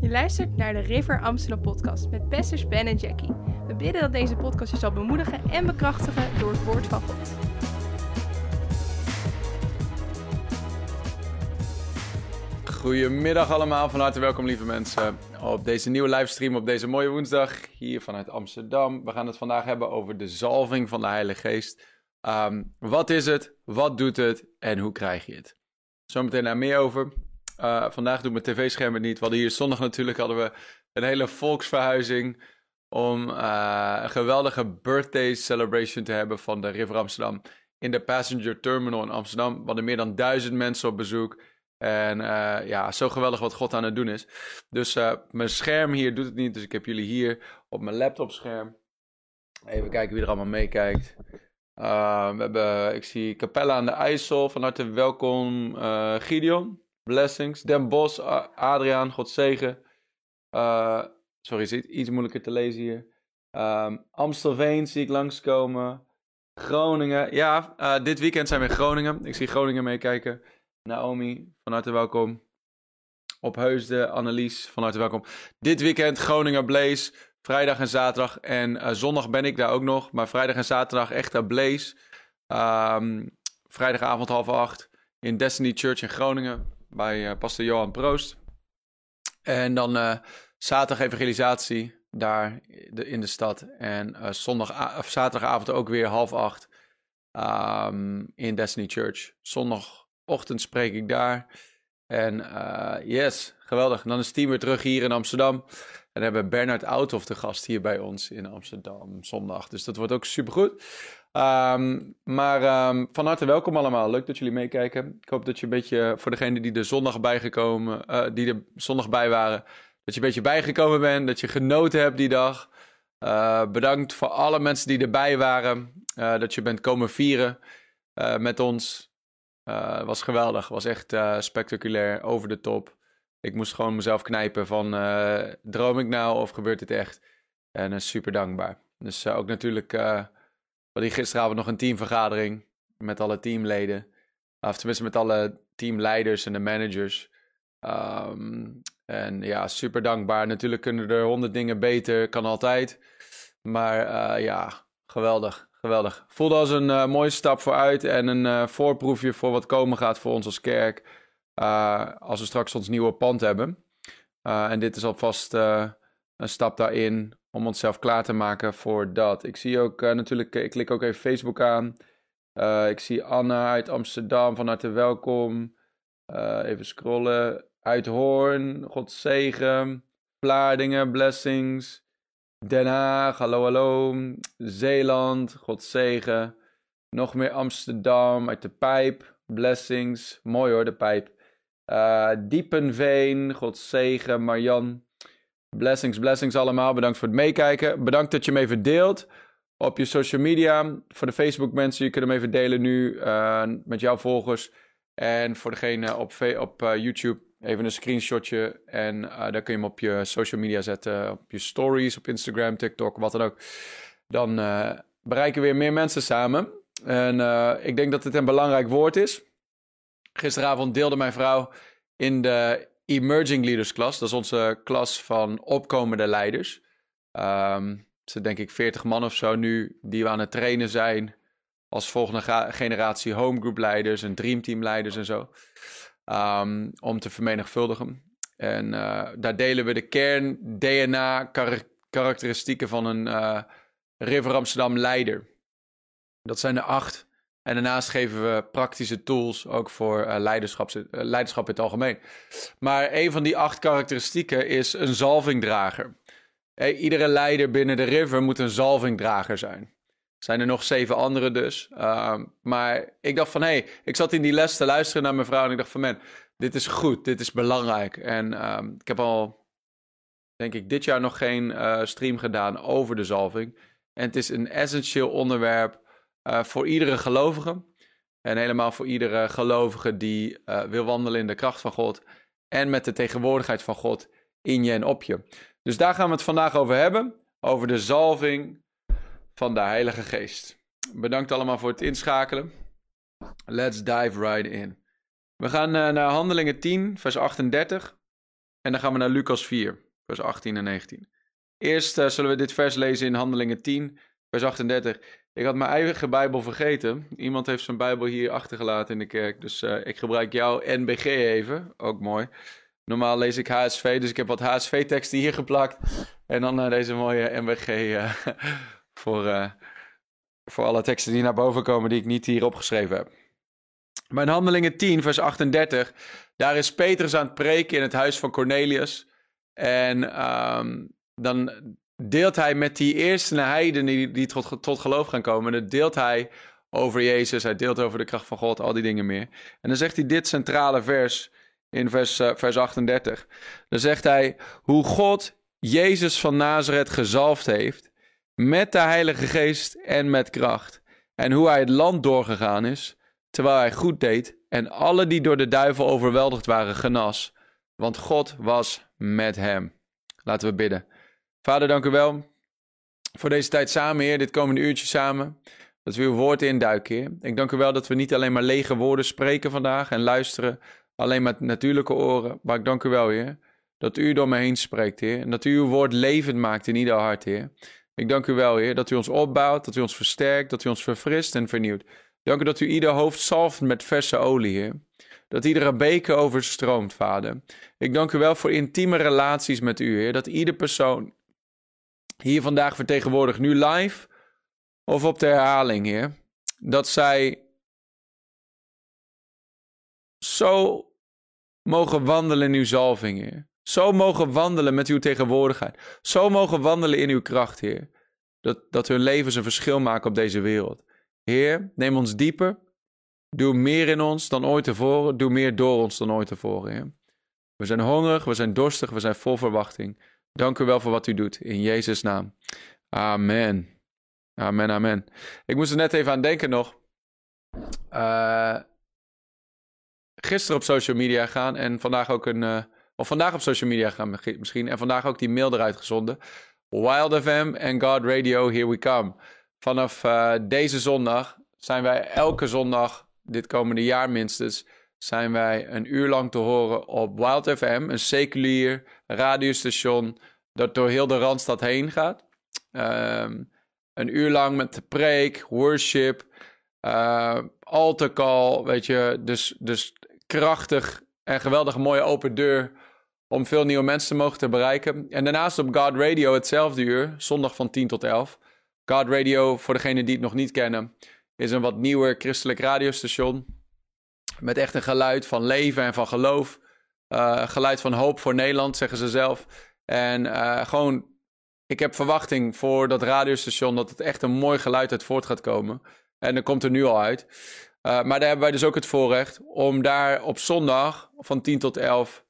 Je luistert naar de River Amsterdam podcast met pastors Ben en Jackie. We bidden dat deze podcast je zal bemoedigen en bekrachtigen door het woord van God. Goedemiddag allemaal, van harte welkom lieve mensen op deze nieuwe livestream op deze mooie woensdag hier vanuit Amsterdam. We gaan het vandaag hebben over de zalving van de Heilige Geest. Ehm, wat is het, wat doet het en hoe krijg je het? Zometeen daar meer over. Uh, vandaag doet mijn tv-scherm het niet. Hadden hier zondag natuurlijk hadden we een hele volksverhuizing om uh, een geweldige birthday celebration te hebben van de River Amsterdam in de Passenger Terminal in Amsterdam. We hadden meer dan duizend mensen op bezoek. En uh, ja, zo geweldig wat God aan het doen is. Dus mijn scherm hier doet het niet. Dus ik heb jullie hier op mijn laptopscherm. Even kijken wie er allemaal meekijkt. we hebben, ik zie Capella aan de IJssel. Van harte welkom Gideon. Blessings. Den Bos, Adriaan, God zegen. Uh, sorry, is iets moeilijker te lezen hier. Um, Amstelveen zie ik langskomen. Groningen. Ja, uh, dit weekend zijn we in Groningen. Ik zie Groningen meekijken. Naomi, van harte welkom. Op Heusden, Annelies, van harte welkom. Dit weekend Groningen Blaze. Vrijdag en zaterdag. En uh, zondag ben ik daar ook nog. Maar vrijdag en zaterdag echt Blaze. Um, vrijdagavond half acht. In Destiny Church in Groningen bij uh, pastor Johan Proost. En dan uh, zaterdag evangelisatie daar in de stad. En uh, zondag, of zaterdagavond ook weer half acht um, in Destiny Church. Zondagochtend spreek ik daar. En yes, geweldig. En dan is team weer terug hier in Amsterdam. En hebben Bernard Outhoff de gast hier bij ons in Amsterdam zondag. Dus dat wordt ook supergoed. Um, maar um, van harte welkom allemaal. Leuk dat jullie meekijken. Ik hoop dat je een beetje, voor degenen die er zondag bijgekomen, uh, die er zondag bij waren, dat je een beetje bijgekomen bent, dat je genoten hebt die dag. Uh, bedankt voor alle mensen die erbij waren, dat je bent komen vieren met ons. Was geweldig, was echt spectaculair, over de top. Ik moest gewoon mezelf knijpen van, droom ik nou of gebeurt dit echt? En super dankbaar. Dus ook natuurlijk hadden gisteravond nog een teamvergadering met alle teamleden. Of tenminste met alle teamleiders en de managers. Um, en ja, super dankbaar. Natuurlijk kunnen er honderd dingen beter, kan altijd. Maar uh, ja, geweldig, geweldig. Voelde als een uh, mooie stap vooruit en een uh, voorproefje voor wat komen gaat voor ons als kerk. als we straks ons nieuwe pand hebben. en dit is alvast een stap daarin om onszelf klaar te maken voor dat. Ik zie ook uh, natuurlijk, ik klik ook even Facebook aan. Uh, ik zie Anna uit Amsterdam, van harte welkom. Even scrollen. Uit Hoorn, God zegen. Vlaardingen, blessings. Den Haag, hallo hallo. Zeeland, God zegen. Nog meer Amsterdam, uit de Pijp, blessings. Mooi hoor, de Pijp. Diepenveen, God zegen. Marjan, Blessings, blessings allemaal. Bedankt voor het meekijken. Bedankt dat je me even deelt op je social media. Voor de Facebook mensen, je kunt hem even delen nu uh, met jouw volgers. En voor degene op, op uh, YouTube, even een screenshotje. En uh, dan kun je hem op je social media zetten. Op je stories, op Instagram, TikTok, wat dan ook. Dan bereiken we weer meer mensen samen. En ik denk dat het een belangrijk woord is. Gisteravond deelde mijn vrouw in de Emerging Leaders Klas. Dat is onze klas van opkomende leiders. Um, het zijn denk ik 40 man of zo nu die we aan het trainen zijn. Als volgende generatie homegroup leiders en dreamteam leiders en zo. Um, om te vermenigvuldigen. En uh, daar delen we de kern DNA karakteristieken van een uh, River Amsterdam leider. Dat zijn er acht. En daarnaast geven we praktische tools ook voor uh, leiderschap, uh, leiderschap in het algemeen. Maar een van die acht karakteristieken is een zalvingdrager. Hey, iedere leider binnen de river moet een zalvingdrager zijn. Zijn er nog zeven andere dus. Uh, maar ik dacht van, hé, hey, ik zat in die les te luisteren naar mijn vrouw en ik dacht van, man, dit is goed, dit is belangrijk. En ehm, ik heb al, denk ik, dit jaar nog geen stream gedaan over de zalving. En het is een essentieel onderwerp uh, voor iedere gelovige. En helemaal voor iedere gelovige die uh, wil wandelen in de kracht van God. En met de tegenwoordigheid van God in je en op je. Dus daar gaan we het vandaag over hebben. Over de zalving van de Heilige Geest. Bedankt allemaal voor het inschakelen. Let's dive right in. We gaan uh, naar Handelingen 10, vers 38. en dan gaan we naar Lucas 4, vers 18 en 19. Eerst zullen we dit vers lezen in Handelingen 10, vers 38. Ik had mijn eigen Bijbel vergeten. Iemand heeft zijn Bijbel hier achtergelaten in de kerk. Dus uh, ik gebruik jouw NBG even. Ook mooi. Normaal lees ik HSV, dus ik heb wat HSV-teksten hier geplakt. En dan uh, deze mooie NBG voor, voor alle teksten die naar boven komen die ik niet hier opgeschreven heb. In Handelingen 10, vers 38, daar is Petrus aan het preken in het huis van Cornelius. En um, dan deelt hij met die eerste heiden die, die tot, tot geloof gaan komen, dan deelt hij over Jezus, hij deelt over de kracht van God, al die dingen meer. En dan zegt hij dit centrale vers in vers, uh, vers 38. Dan zegt hij, hoe God Jezus van Nazareth gezalfd heeft met de Heilige Geest en met kracht. En hoe hij het land doorgegaan is, terwijl hij goed deed en alle die door de duivel overweldigd waren genas. Want God was met hem. Laten we bidden. Vader, dank u wel voor deze tijd samen, Heer, dit komende uurtje samen. Dat we uw woord induiken, Heer. Ik dank u wel dat we niet alleen maar lege woorden spreken vandaag en luisteren, alleen met natuurlijke oren. Maar ik dank u wel, Heer, dat u door me heen spreekt, Heer. En dat u uw woord levend maakt in ieder hart, Heer. Ik dank u wel, Heer, dat u ons opbouwt, dat u ons versterkt, dat u ons verfrist en vernieuwt. Dank u dat u ieder hoofd zalft met verse olie, Heer. Dat iedere beker overstroomt, Vader. Ik dank u wel voor intieme relaties met u, Heer. Dat ieder persoon hier vandaag vertegenwoordigd, nu live of op de herhaling, Heer. Dat zij zo mogen wandelen in uw zalving, Heer. Zo mogen wandelen met uw tegenwoordigheid. Zo mogen wandelen in uw kracht, Heer. Dat, dat hun levens een verschil maken op deze wereld. Heer, neem ons dieper. Doe meer in ons dan ooit tevoren. Doe meer door ons dan ooit tevoren, Heer. We zijn hongerig, we zijn dorstig, we zijn vol verwachting. Dank u wel voor wat u doet. In Jezus' naam. Amen. Amen, amen. Ik moest er net even aan denken nog. Uh, gisteren op social media gaan en vandaag ook een. Uh, of vandaag op social media gaan misschien. En vandaag ook die mail eruit gezonden. Wild FM en God Radio, here we come. Vanaf uh, deze zondag zijn wij elke zondag, dit komende jaar minstens, zijn wij een uur lang te horen op Wild FM, een seculier radiostation dat door heel de Randstad heen gaat. Um, een uur lang met de preek, worship, uh, altar call, weet je, dus, dus krachtig en geweldig mooie open deur om veel nieuwe mensen te mogen te bereiken. En daarnaast op God Radio hetzelfde uur, zondag van 10 tot 11. God Radio, voor degenen die het nog niet kennen, is een wat nieuwer christelijk radiostation. Met echt een geluid van leven en van geloof. Uh, geluid van hoop voor Nederland, zeggen ze zelf. En uh, gewoon, ik heb verwachting voor dat radiostation dat het echt een mooi geluid uit voort gaat komen. En dat komt er nu al uit. Uh, maar daar hebben wij dus ook het voorrecht om daar op zondag van 10 tot 11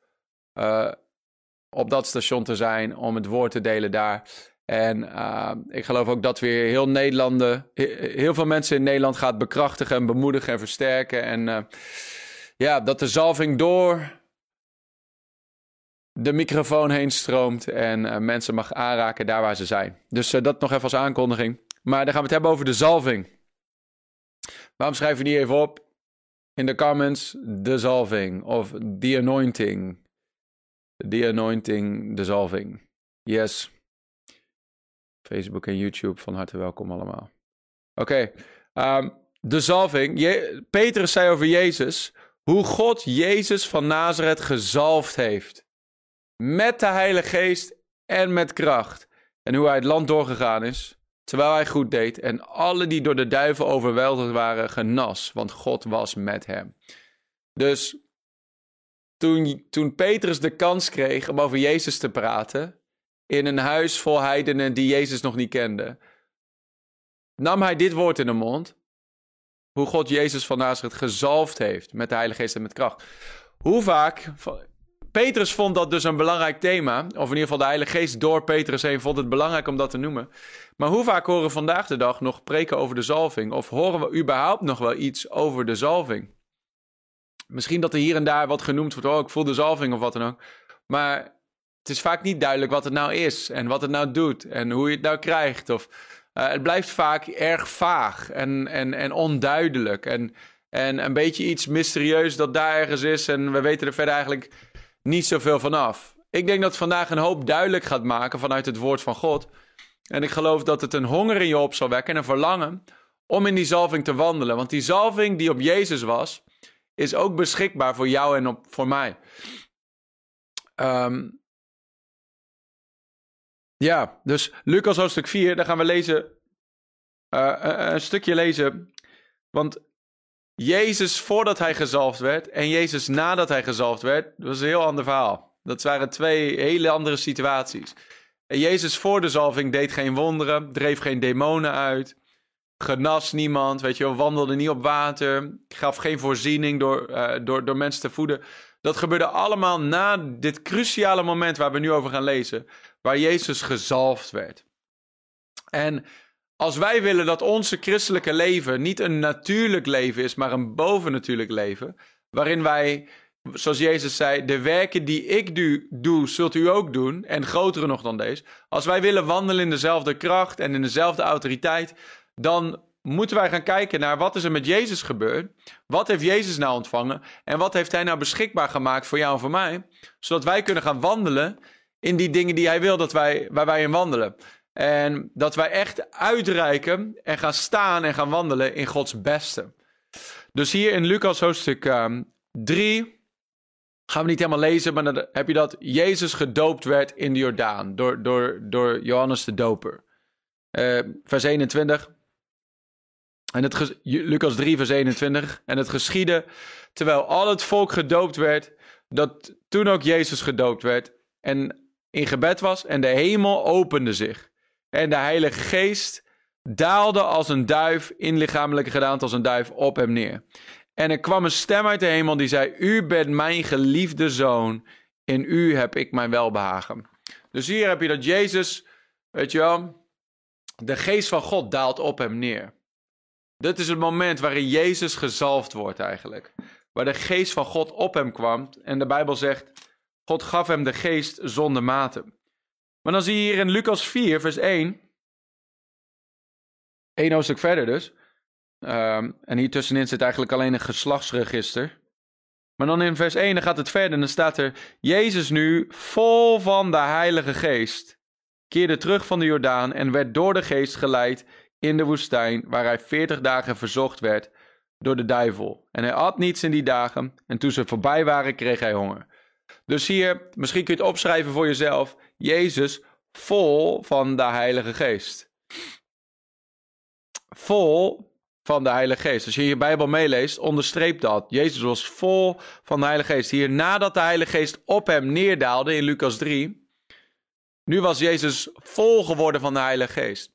op dat station te zijn, om het woord te delen daar. En uh, ik geloof ook dat weer heel Nederlanden, heel veel mensen in Nederland gaat bekrachtigen en bemoedigen en versterken. En uh, ja, dat de zalving door de microfoon heen stroomt en uh, mensen mag aanraken daar waar ze zijn. Dus dat nog even als aankondiging. Maar dan gaan we het hebben over de zalving. Waarom schrijf je niet even op in de comments de zalving of the anointing? The anointing, de zalving. Yes. Facebook en YouTube, van harte welkom allemaal. Oké, um, de zalving. Je, Petrus zei over Jezus, hoe God Jezus van Nazareth gezalfd heeft. Met de Heilige Geest en met kracht. En hoe hij het land doorgegaan is, terwijl hij goed deed. En alle die door de duivel overweldigd waren, genas, want God was met hem. Dus toen, toen Petrus de kans kreeg om over Jezus te praten, in een huis vol heidenen die Jezus nog niet kenden. Nam hij dit woord in de mond, hoe God Jezus van Nazareth gezalfd heeft met de Heilige Geest en met kracht. Hoe vaak, Petrus vond dat dus een belangrijk thema, of in ieder geval de Heilige Geest door Petrus heen vond het belangrijk om dat te noemen. Maar hoe vaak horen we vandaag de dag nog preken over de zalving? Of horen we überhaupt nog wel iets over de zalving? Misschien dat er hier en daar wat genoemd wordt, oh ik voel de zalving of wat dan ook. Maar het is vaak niet duidelijk wat het nou is en wat het nou doet en hoe je het nou krijgt. Of, uh, het blijft vaak erg vaag en, en, en onduidelijk en, en een beetje iets mysterieus dat daar ergens is en we weten er verder eigenlijk niet zoveel van af. ik denk dat vandaag een hoop duidelijk gaat maken vanuit het woord van God. En ik geloof dat het een honger in je op zal wekken en een verlangen om in die zalving te wandelen. Want die zalving die op Jezus was, is ook beschikbaar voor jou en op, voor mij. Um, ja, dus Lucas hoofdstuk 4, daar gaan we lezen. Uh, een stukje lezen. Want Jezus voordat hij gezalfd werd en Jezus nadat hij gezalfd werd, dat was een heel ander verhaal. Dat waren twee hele andere situaties. En Jezus voor de zalving deed geen wonderen, dreef geen demonen uit, genas niemand, weet je wandelde niet op water, gaf geen voorziening door, door, door mensen te voeden. Dat gebeurde allemaal na dit cruciale moment waar we nu over gaan lezen, waar Jezus gezalfd werd. En als wij willen dat onze christelijke leven niet een natuurlijk leven is, maar een bovennatuurlijk leven, waarin wij, zoals Jezus zei, de werken die ik doe, doe, zult u ook doen, en grotere nog dan deze. Als wij willen wandelen in dezelfde kracht en in dezelfde autoriteit, dan moeten wij gaan kijken naar wat is er met Jezus gebeurd. Wat heeft Jezus nou ontvangen? En wat heeft hij nou beschikbaar gemaakt voor jou en voor mij? Zodat wij kunnen gaan wandelen in die dingen die hij wil dat wij, waar wij in wandelen. En dat wij echt uitreiken en gaan staan en gaan wandelen in Gods beste. Dus hier in Lucas hoofdstuk 3 ehm, gaan we niet helemaal lezen, maar dan heb je dat Jezus gedoopt werd in de Jordaan door, door, door Johannes de Doper. Uh, vers 21. En het Lucas 3, vers 21. En het geschiedde terwijl al het volk gedoopt werd, dat toen ook Jezus gedoopt werd en in gebed was en de hemel opende zich. En de Heilige Geest daalde als een duif in lichamelijke gedaante als een duif op hem neer. En er kwam een stem uit de hemel die zei: U bent mijn geliefde zoon, in u heb ik mijn welbehagen. Dus hier heb je dat Jezus, weet je wel, de geest van God daalt op hem neer. Dit is het moment waarin Jezus gezalfd wordt eigenlijk. Waar de geest van God op hem kwam. En de Bijbel zegt, God gaf hem de geest zonder mate. Maar dan zie je hier in Lucas 4, vers 1. Eén hoofdstuk verder dus. Um, en hier tussenin zit eigenlijk alleen een geslachtsregister. Maar dan in vers 1 dan gaat het verder en dan staat er... Jezus nu, vol van de Heilige Geest, keerde terug van de Jordaan en werd door de Geest geleid in de woestijn, waar hij veertig dagen verzocht werd door de duivel. En hij at niets in die dagen en toen ze voorbij waren kreeg hij honger. Dus hier, misschien kun je het opschrijven voor jezelf. Jezus vol van de Heilige Geest. Vol van de Heilige Geest. Als je je Bijbel meeleest, onderstreep dat. Jezus was vol van de Heilige Geest. Hier nadat de Heilige Geest op hem neerdaalde in Lucas 3. Nu was Jezus vol geworden van de Heilige Geest.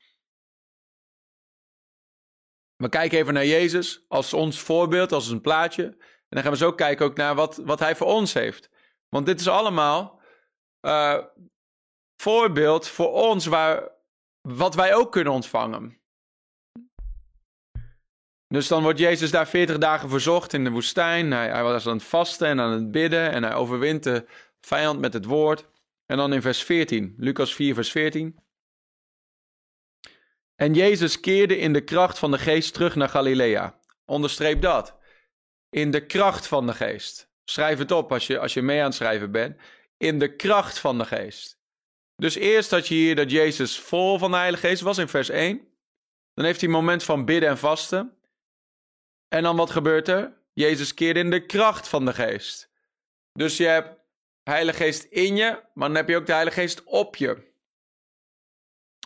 We kijken even naar Jezus als ons voorbeeld, als een plaatje. En dan gaan we zo kijken ook naar wat, wat hij voor ons heeft. Want dit is allemaal uh, voorbeeld voor ons waar, wat wij ook kunnen ontvangen. Dus dan wordt Jezus daar 40 dagen verzocht in de woestijn. Hij, hij, was aan het vasten en aan het bidden en hij overwint de vijand met het woord. En dan in vers 14, Lucas 4, vers 14. En Jezus keerde in de kracht van de geest terug naar Galilea. Onderstreep dat. In de kracht van de geest. Schrijf het op als je, als je mee aan het schrijven bent. In de kracht van de geest. Dus eerst had je hier dat Jezus vol van de Heilige Geest was in vers 1. Dan heeft hij een moment van bidden en vasten. En dan wat gebeurt er? Jezus keerde in de kracht van de geest. Dus je hebt Heilige Geest in je, maar dan heb je ook de Heilige Geest op je.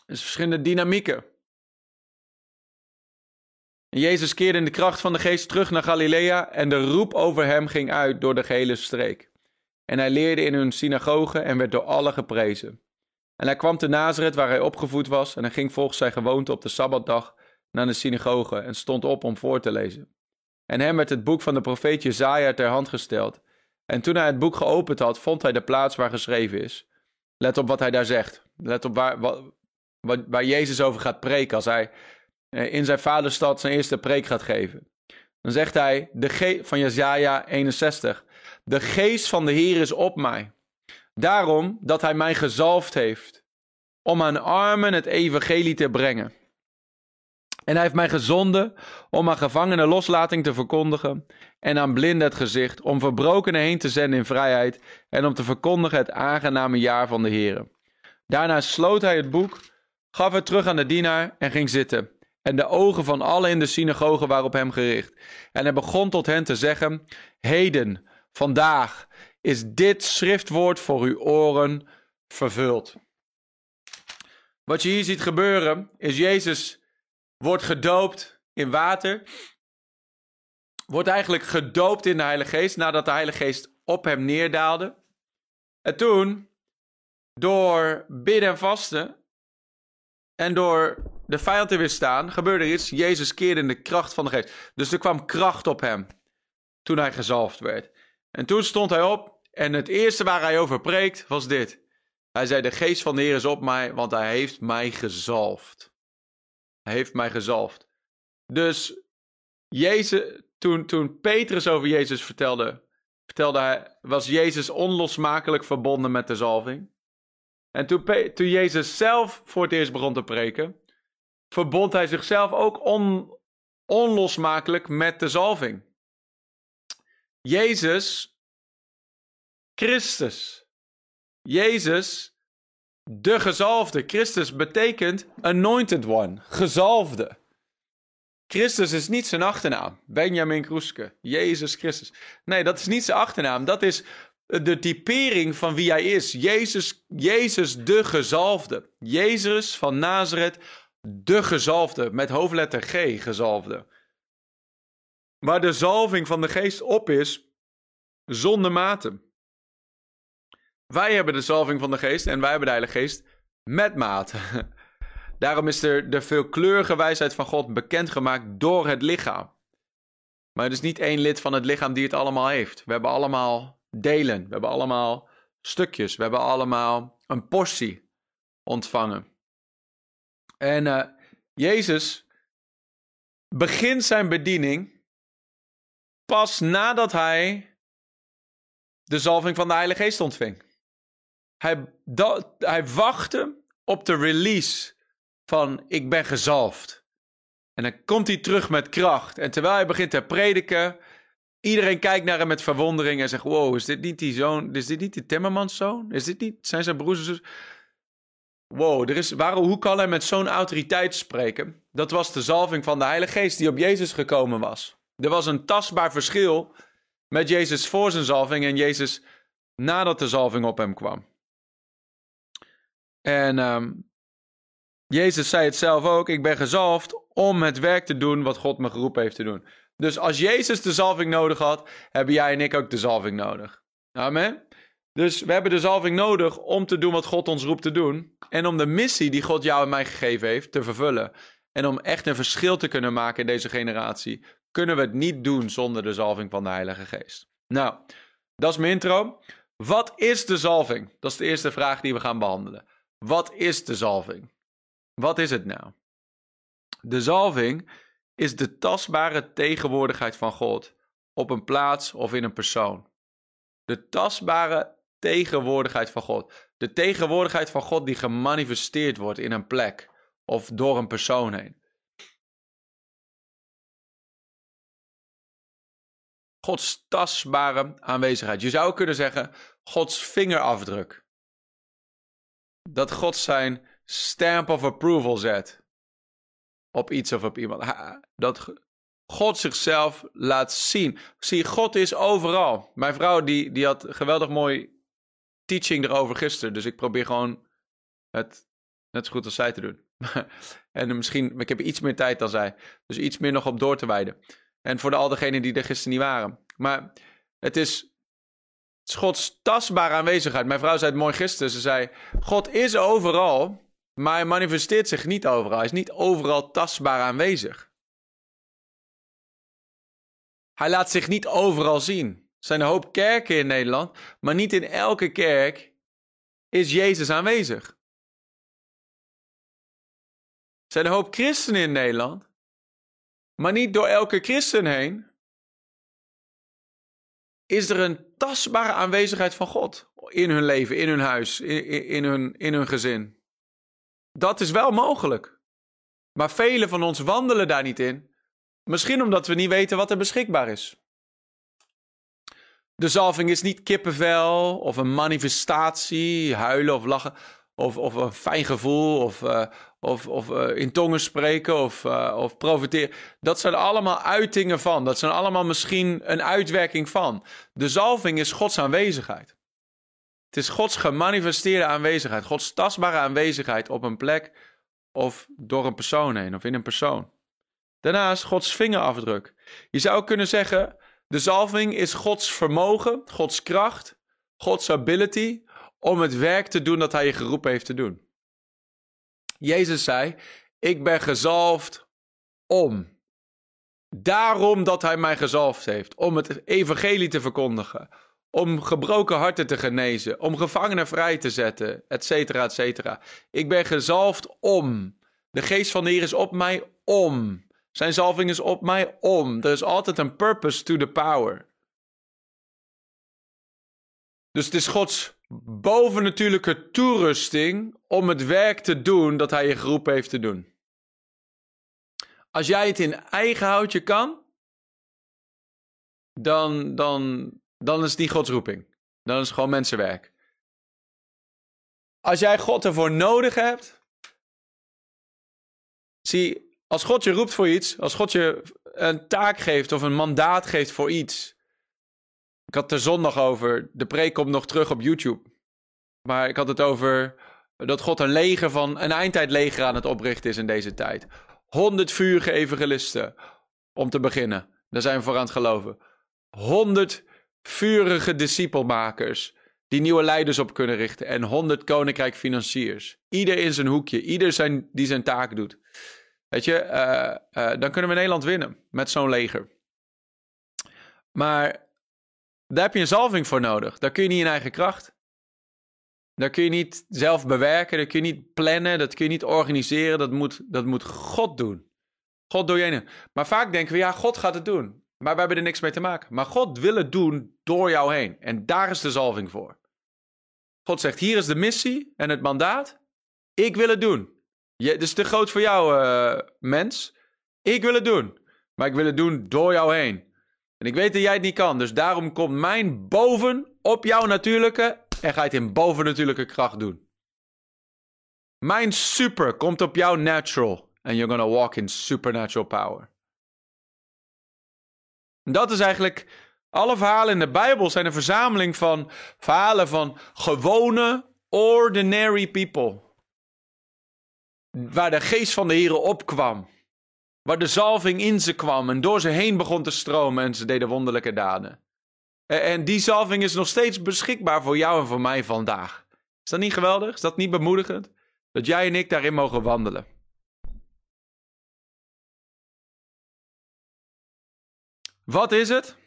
Dus verschillende dynamieken. Jezus keerde in de kracht van de geest terug naar Galilea en de roep over hem ging uit door de gehele streek. En hij leerde in hun synagoge en werd door allen geprezen. En hij kwam te Nazareth waar hij opgevoed was en hij ging volgens zijn gewoonte op de Sabbatdag naar de synagoge en stond op om voor te lezen. En hem werd het boek van de profeet Jezaja ter hand gesteld. En toen hij het boek geopend had, vond hij de plaats waar geschreven is. Let op wat hij daar zegt. Let op waar, waar Jezus over gaat preken als hij in zijn vaderstad zijn eerste preek gaat geven. Dan zegt hij de van Jesaja 61. De geest van de Heer is op mij. Daarom dat hij mij gezalfd heeft om aan armen het evangelie te brengen. En hij heeft mij gezonden om aan gevangenen loslating te verkondigen en aan blinden het gezicht, om verbrokenen heen te zenden in vrijheid en om te verkondigen het aangename jaar van de Heer. Daarna sloot hij het boek, gaf het terug aan de dienaar en ging zitten. En de ogen van allen in de synagoge waren op hem gericht. En hij begon tot hen te zeggen: Heden, vandaag, is dit schriftwoord voor uw oren vervuld. Wat je hier ziet gebeuren, is Jezus wordt gedoopt in water. Wordt eigenlijk gedoopt in de Heilige Geest nadat de Heilige Geest op hem neerdaalde. En toen, door bidden en vasten en door de vijand te weerstaan, gebeurde er iets. Jezus keerde in de kracht van de Geest. Dus er kwam kracht op hem toen hij gezalfd werd. En toen stond hij op en het eerste waar hij over preekt was dit. Hij zei, de geest van de Heer is op mij, want hij heeft mij gezalfd. Hij heeft mij gezalfd. Dus Jezus, toen, toen Petrus over Jezus vertelde, vertelde hij, was Jezus onlosmakelijk verbonden met de zalving. En toen, toen Jezus zelf voor het eerst begon te preken, verbond hij zichzelf ook on, onlosmakelijk met de zalving. Jezus, Christus, Jezus, de gezalfde. Christus betekent anointed one, gezalfde. Christus is niet zijn achternaam. Benjamin Kroeske, Jezus Christus. Nee, dat is niet zijn achternaam. Dat is de typering van wie hij is. Jezus, Jezus de gezalfde. Jezus van Nazareth, de gezalfde. Met hoofdletter G, gezalfde. Waar de zalving van de geest op is, zonder mate. Wij hebben de zalving van de geest en wij hebben de Heilige Geest met mate. Daarom is er de veelkleurige wijsheid van God bekendgemaakt door het lichaam. Maar het is niet één lid van het lichaam die het allemaal heeft. We hebben allemaal delen. We hebben allemaal stukjes. We hebben allemaal een portie ontvangen. En uh, Jezus begint zijn bediening pas nadat hij de zalving van de Heilige Geest ontving. Hij, hij wachtte op de release van ik ben gezalfd. En dan komt hij terug met kracht. En terwijl hij begint te prediken, iedereen kijkt naar hem met verwondering en zegt: Wow, is dit niet die zoon? Is dit niet die Timmermans zoon? Is dit niet zijn zijn broers en zus? Wow, er is, waarom, hoe kan hij met zo'n autoriteit spreken? Dat was de zalving van de Heilige Geest die op Jezus gekomen was. Er was een tastbaar verschil met Jezus voor zijn zalving en Jezus nadat de zalving op hem kwam. En um, Jezus zei het zelf ook: Ik ben gezalfd om het werk te doen wat God me geroepen heeft te doen. Dus als Jezus de zalving nodig had, hebben jij en ik ook de zalving nodig. Amen. Dus we hebben de zalving nodig om te doen wat God ons roept te doen. En om de missie die God jou en mij gegeven heeft te vervullen. En om echt een verschil te kunnen maken in deze generatie, kunnen we het niet doen zonder de zalving van de Heilige Geest. Nou, dat is mijn intro. Wat is de zalving? Dat is de eerste vraag die we gaan behandelen. Wat is de zalving? Wat is het nou? De zalving is de tastbare tegenwoordigheid van God op een plaats of in een persoon. De tastbare tegenwoordigheid van God. De tegenwoordigheid van God die gemanifesteerd wordt in een plek of door een persoon heen. Gods tastbare aanwezigheid. Je zou kunnen zeggen Gods vingerafdruk. Dat God zijn stamp of approval zet op iets of op iemand. Dat God zichzelf laat zien. Zie, God is overal. Mijn vrouw die, die had geweldig mooi teaching erover gisteren. Dus ik probeer gewoon het net zo goed als zij te doen. en misschien, ik heb iets meer tijd dan zij. Dus iets meer nog op door te wijden. En voor de, al degenen die er gisteren niet waren. Maar het is Gods tastbare aanwezigheid. Mijn vrouw zei het mooi gisteren. Ze zei: God is overal, maar hij manifesteert zich niet overal. Hij is niet overal tastbaar aanwezig. Hij laat zich niet overal zien. Er zijn een hoop kerken in Nederland, maar niet in elke kerk is Jezus aanwezig. Er zijn een hoop christenen in Nederland, maar niet door elke christen heen is er een tastbare aanwezigheid van God in hun leven, in hun huis, in, in, hun, in hun gezin. Dat is wel mogelijk. Maar velen van ons wandelen daar niet in. Misschien omdat we niet weten wat er beschikbaar is. De zalving is niet kippenvel of een manifestatie, huilen of lachen. Of, of een fijn gevoel, of, uh, of, of uh, in tongen spreken, of, uh, of profiteren. Dat zijn allemaal uitingen van. Dat zijn allemaal misschien een uitwerking van. De zalving is Gods aanwezigheid. Het is Gods gemanifesteerde aanwezigheid. Gods tastbare aanwezigheid op een plek of door een persoon heen of in een persoon. Daarnaast Gods vingerafdruk. Je zou kunnen zeggen, de zalving is Gods vermogen, Gods kracht, Gods ability om het werk te doen dat hij je geroepen heeft te doen. Jezus zei: Ik ben gezalfd om. Daarom dat hij mij gezalfd heeft. Om het evangelie te verkondigen. Om gebroken harten te genezen. Om gevangenen vrij te zetten. Etcetera, etcetera. Ik ben gezalfd om. De geest van de Heer is op mij om. Zijn zalving is op mij om. Er is altijd een purpose to the power. Dus het is Gods bovennatuurlijke toerusting om het werk te doen dat hij je geroepen heeft te doen. Als jij het in eigen houtje kan, dan, dan, dan is niet Gods roeping. Dan is het gewoon mensenwerk. Als jij God ervoor nodig hebt. Zie, als God je roept voor iets, als God je een taak geeft of een mandaat geeft voor iets, ik had het er zondag over. De preek komt nog terug op YouTube. Maar ik had het over dat God een leger van een eindtijdleger aan het oprichten is in deze tijd. Honderd vurige evangelisten om te beginnen. Daar zijn we voor aan het geloven. Honderd vurige discipelmakers die nieuwe leiders op kunnen richten. En honderd koninkrijk financiers. Ieder in zijn hoekje. Ieder zijn, die zijn taak doet. Weet je, uh, uh, dan kunnen we Nederland winnen met zo'n leger. Maar daar heb je een zalving voor nodig. Daar kun je niet in eigen kracht. Daar kun je niet zelf bewerken, dat kun je niet plannen, dat kun je niet organiseren. Dat moet, dat moet God doen. God door je Maar vaak denken we, ja, God gaat het doen. Maar we hebben er niks mee te maken. Maar God wil het doen door jou heen. En daar is de zalving voor. God zegt, hier is de missie en het mandaat. Ik wil het doen. Je, het is te groot voor jou, uh, mens. Ik wil het doen. Maar ik wil het doen door jou heen. En ik weet dat jij het niet kan, dus daarom komt mijn boven op jouw natuurlijke en ga je het in bovennatuurlijke kracht doen. Mijn super komt op jouw natural en you're gonna walk in supernatural power. Dat is eigenlijk, alle verhalen in de Bijbel zijn een verzameling van verhalen van gewone, ordinary people. Waar de geest van de Heer opkwam. Waar de zalving in ze kwam en door ze heen begon te stromen en ze deden wonderlijke daden. En die zalving is nog steeds beschikbaar voor jou en voor mij vandaag. Is dat niet geweldig? Is dat niet bemoedigend? Dat jij en ik daarin mogen wandelen. Wat is het?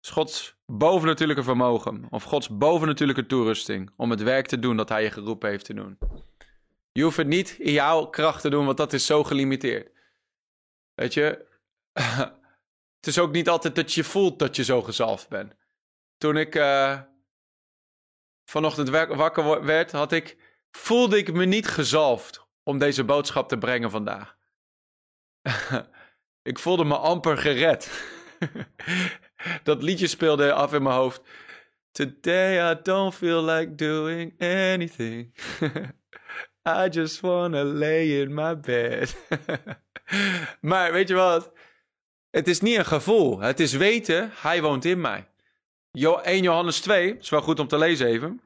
Gods bovennatuurlijke vermogen of Gods bovennatuurlijke toerusting om het werk te doen dat Hij je geroepen heeft te doen. Je hoeft het niet in jouw kracht te doen, want dat is zo gelimiteerd. Weet je, het is ook niet altijd dat je voelt dat je zo gezalfd bent. Toen ik uh, vanochtend wakker werd, had ik, voelde ik me niet gezalfd om deze boodschap te brengen vandaag. ik voelde me amper gered. dat liedje speelde af in mijn hoofd. Today I don't feel like doing anything. I just wanna lay in my bed. maar weet je wat? Het is niet een gevoel. Het is weten, hij woont in mij. 1 Johannes 2, is wel goed om te lezen even.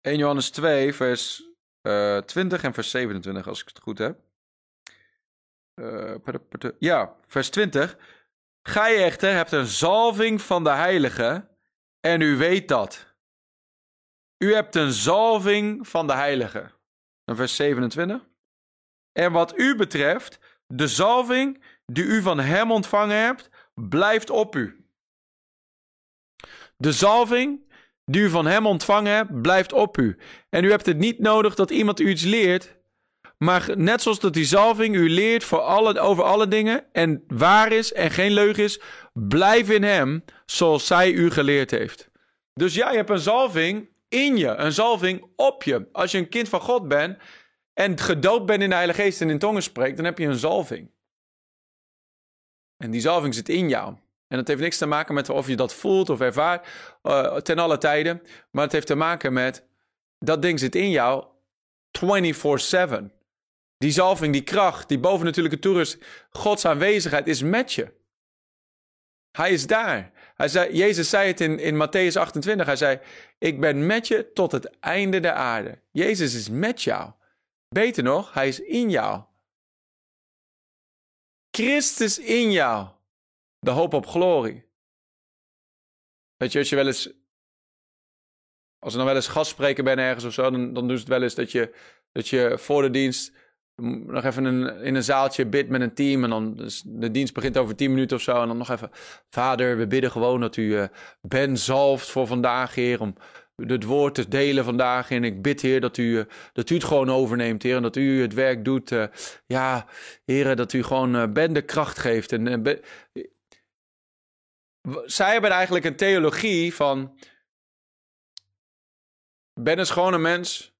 1 Johannes 2, vers uh, eh, 20 en vers 27, als ik het goed heb. Uh, ja, vers 20. Gij echter hebt een zalving van de heilige en u weet dat. U hebt een zalving van de heilige. En vers 27. En wat u betreft, de zalving die u van hem ontvangen hebt, blijft op u. De zalving die u van hem ontvangen hebt, blijft op u. En u hebt het niet nodig dat iemand u iets leert, maar net zoals dat die zalving u leert voor alle, over alle dingen en waar is en geen leugen is, blijf in hem zoals zij u geleerd heeft. Dus jij hebt een zalving in je, een zalving op je. Als je een kind van God bent en gedoopt bent in de Heilige Geest en in tongen spreekt, dan heb je een zalving. En die zalving zit in jou. En dat heeft niks te maken met of je dat voelt of ervaart uh, ten alle tijden. Maar het heeft te maken met dat ding zit in jou 24/7. Die zalving, die kracht, die bovennatuurlijke toerust, Gods aanwezigheid is met je. Hij is daar. Hij zei, Jezus zei het in, in Matthäus 28. Hij zei: Ik ben met je tot het einde der aarde. Jezus is met jou. Beter nog, hij is in jou. Christus in jou. De hoop op glorie. Weet je, als je wel eens. Als er dan wel eens gastspreker bent ergens of zo, dan, dan doet het wel eens dat je, dat je voor de dienst nog even in een zaaltje bidt met een team. En dan dus de dienst begint over tien minuten of zo. En dan nog even, vader, we bidden gewoon dat u uh, Ben zalft voor vandaag, Heer. Om het woord te delen vandaag. En ik bid, Heer, dat u, uh, dat u het gewoon overneemt, Heer. En dat u het werk doet. Uh, ja, Heer, dat u gewoon Ben de kracht geeft. En, zij hebben eigenlijk een theologie van. Ben is gewoon een mens.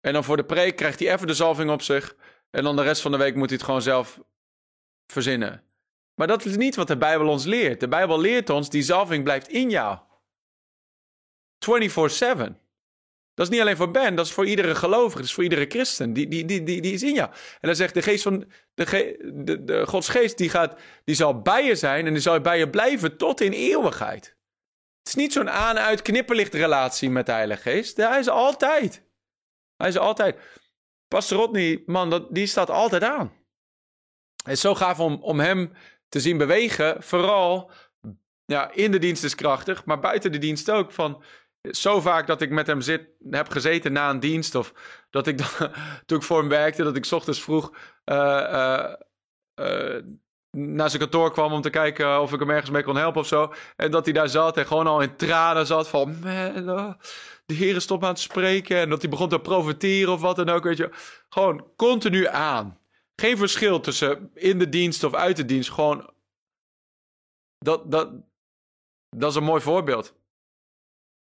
En dan voor de preek krijgt hij even de zalving op zich. En dan de rest van de week moet hij het gewoon zelf verzinnen. Maar dat is niet wat de Bijbel ons leert. De Bijbel leert ons, die zalving blijft in jou. 24-7. Dat is niet alleen voor Ben, dat is voor iedere gelovige, dat is voor iedere christen. Die, die, die, die, die is in jou. En dan zegt de geest van de, de, de Gods geest, die, gaat, die zal bij je zijn en die zal bij je blijven tot in eeuwigheid. Het is niet zo'n aan-uit knipperlicht relatie met de Heilige Geest. Hij is altijd. Hij is altijd. Pastor Rodney, man, dat, die staat altijd aan. Het is zo gaaf om, om hem te zien bewegen. Vooral ja, in de dienst is krachtig, maar buiten de dienst ook. Van, zo vaak dat ik met hem zit, heb gezeten na een dienst. Of dat ik dan, toen ik voor hem werkte, dat ik ochtends vroeg uh, uh, naar zijn kantoor kwam om te kijken of ik hem ergens mee kon helpen of zo. En dat hij daar zat en gewoon al in tranen zat van... Man, oh, de heren stopt aan te spreken en dat hij begon te profiteren of wat dan ook, weet je. Gewoon continu aan. Geen verschil tussen in de dienst of uit de dienst. Gewoon, dat, dat, dat is een mooi voorbeeld.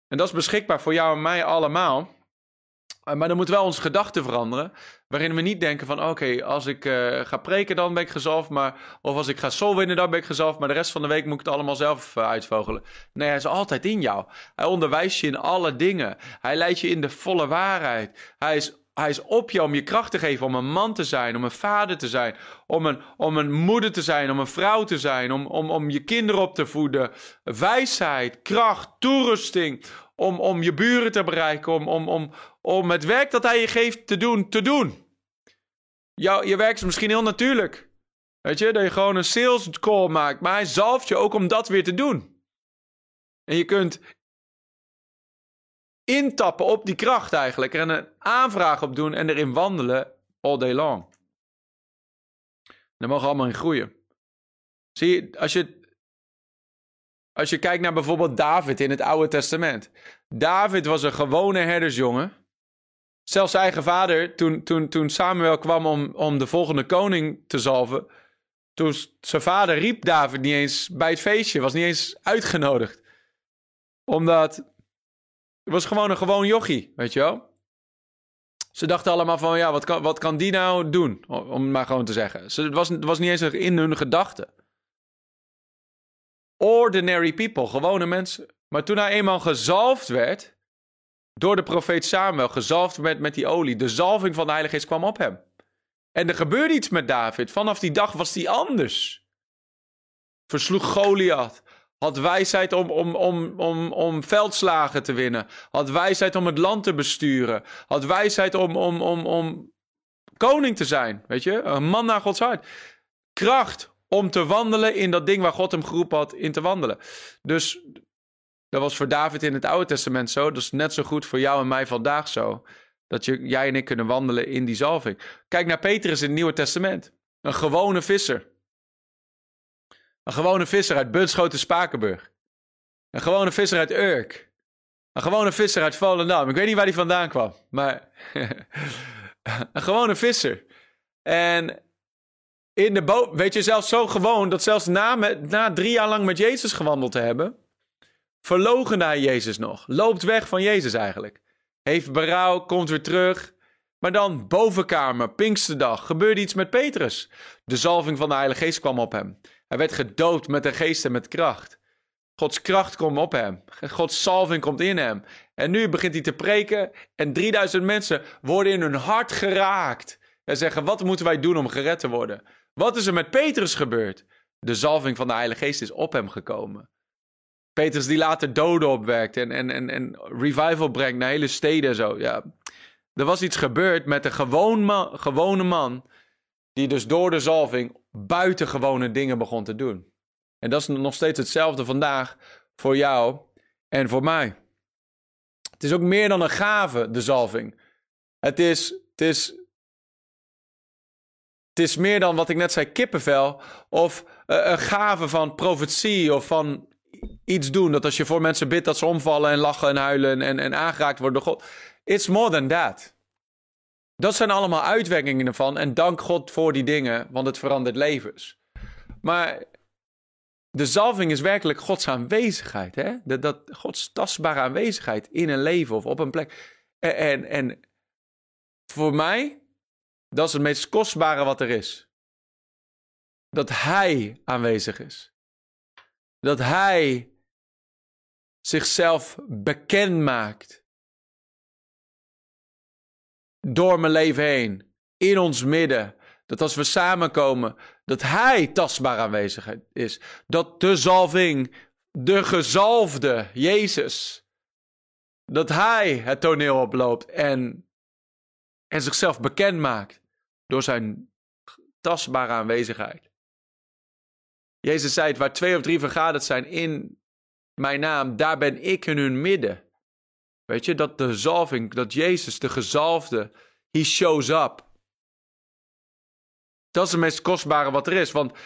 En dat is beschikbaar voor jou en mij allemaal. Eh, maar dan moet wel onze gedachten veranderen. Waarin we niet denken van oké, als ik uh, ga preken dan ben ik gezalfd. Maar, of als ik ga sol winnen dan ben ik gezalfd. Maar de rest van de week moet ik het allemaal zelf uh, uitvogelen. Nee, hij is altijd in jou. Hij onderwijst je in alle dingen. Hij leidt je in de volle waarheid. Hij is, hij is op je om je kracht te geven. Om een man te zijn. Om een vader te zijn. Om een, om een moeder te zijn. Om een vrouw te zijn. Om, om, om je kinderen op te voeden. Wijsheid, kracht, toerusting om, om je buren te bereiken, om, om, om, om het werk dat hij je geeft te doen, te doen. Jou, je werk is misschien heel natuurlijk. Weet je, dat je gewoon een sales call maakt, maar hij zalft je ook om dat weer te doen. En je kunt intappen op die kracht eigenlijk, er een aanvraag op doen en erin wandelen all day long. Daar mogen allemaal in groeien. Zie je, als je als je kijkt naar bijvoorbeeld David in het Oude Testament. David was een gewone herdersjongen. Zelfs zijn eigen vader, toen, toen, toen Samuel kwam om, om de volgende koning te zalven. Toen zijn vader riep David niet eens bij het feestje, was niet eens uitgenodigd. Omdat was gewoon een gewoon jochie, weet je wel. Ze dachten allemaal van, ja, wat kan, wat kan die nou doen? Om het maar gewoon te zeggen. Het was, het was niet eens in hun gedachten. Ordinary people, gewone mensen. Maar toen hij eenmaal gezalfd werd, door de profeet Samuel, gezalfd werd met die olie, de zalving van de Heilige Geest kwam op hem. En er gebeurde iets met David. Vanaf die dag was hij anders. Versloeg Goliath. Had wijsheid om, om, om, om, om veldslagen te winnen. Had wijsheid om het land te besturen. Had wijsheid om, om, om, om koning te zijn. Weet je, een man naar Gods hart. Kracht om te wandelen in dat ding waar God hem geroepen had in te wandelen. Dus dat was voor David in het Oude Testament zo. Dat is net zo goed voor jou en mij vandaag zo. Dat je, jij en ik kunnen wandelen in die zalving. Kijk naar Petrus in het Nieuwe Testament. Een gewone visser. Een gewone visser uit Bunschoten Spakenburg. Een gewone visser uit Urk. Een gewone visser uit Volendam. Ik weet niet waar hij vandaan kwam. Maar een gewone visser. En in de boot, weet je, zelfs zo gewoon dat zelfs na, met, na drie jaar lang met Jezus gewandeld te hebben, verloochende hij Jezus nog. Loopt weg van Jezus eigenlijk. Heeft berouw, komt weer terug. Maar dan, bovenkamer, Pinksterdag, gebeurde iets met Petrus. De zalving van de Heilige Geest kwam op hem. Hij werd gedoopt met de geest en met kracht. Gods kracht komt op hem. Gods salving komt in hem. En nu begint hij te preken en 3000 mensen worden in hun hart geraakt. En zeggen, wat moeten wij doen om gered te worden? Wat is er met Petrus gebeurd? De zalving van de Heilige Geest is op hem gekomen. Petrus die later doden opwekt en, en, en, en revival brengt naar hele steden en zo. Ja. Er was iets gebeurd met een man, gewone man, die dus door de zalving buitengewone dingen begon te doen. En dat is nog steeds hetzelfde vandaag voor jou en voor mij. Het is ook meer dan een gave, de zalving. Het is, het is, het is meer dan wat ik net zei, kippenvel. Of uh, een gave van profetie of van iets doen. Dat als je voor mensen bidt, dat ze omvallen en lachen en huilen en, en aangeraakt worden door God. It's more than that. Dat zijn allemaal uitwerkingen ervan. En dank God voor die dingen, want het verandert levens. Maar de zalving is werkelijk Gods aanwezigheid. Hè? Dat, dat, Gods tastbare aanwezigheid in een leven of op een plek. En, en, en voor mij, dat is het meest kostbare wat er is. Dat Hij aanwezig is. Dat Hij zichzelf bekend maakt. Door mijn leven heen. In ons midden. Dat als we samenkomen, dat Hij tastbaar aanwezig is. Dat de zalving, de gezalfde Jezus, dat Hij het toneel oploopt en, en zichzelf bekend maakt door zijn tastbare aanwezigheid. Jezus zei het, waar twee of drie vergaderd zijn in mijn naam, daar ben ik in hun midden. Weet je, dat de zalving, dat Jezus, de gezalfde, he shows up. Dat is het meest kostbare wat er is. Want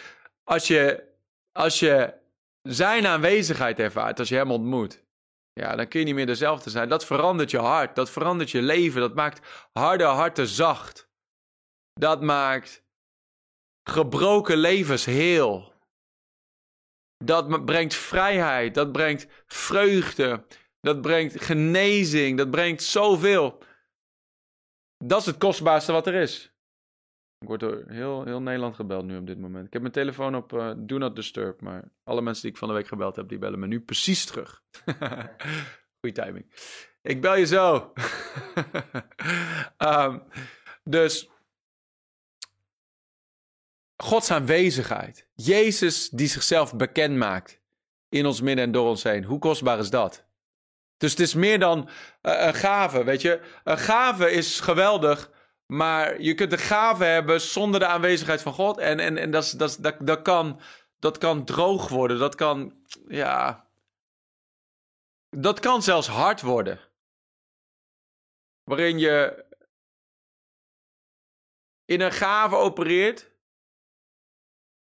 als je, als je zijn aanwezigheid ervaart, als je hem ontmoet, ja, dan kun je niet meer dezelfde zijn. Dat verandert je hart, dat verandert je leven, dat maakt harde harten zacht. Dat maakt gebroken levens heel. Dat brengt vrijheid, dat brengt vreugde, dat brengt genezing, dat brengt zoveel. Dat is het kostbaarste wat er is. Ik word door heel, heel Nederland gebeld nu op dit moment. Ik heb mijn telefoon op uh, Do Not Disturb, maar alle mensen die ik van de week gebeld heb, die bellen me nu precies terug. Goeie timing. Ik bel je zo. um, dus Gods aanwezigheid. Jezus die zichzelf bekend maakt in ons midden en door ons heen. Hoe kostbaar is dat? Dus het is meer dan uh, een gave, weet je. Een gave is geweldig maar je kunt de gave hebben zonder de aanwezigheid van God. En, en, en dat, dat, dat, dat, kan, dat kan droog worden. Dat kan, ja. Dat kan zelfs hard worden. Waarin je in een gave opereert,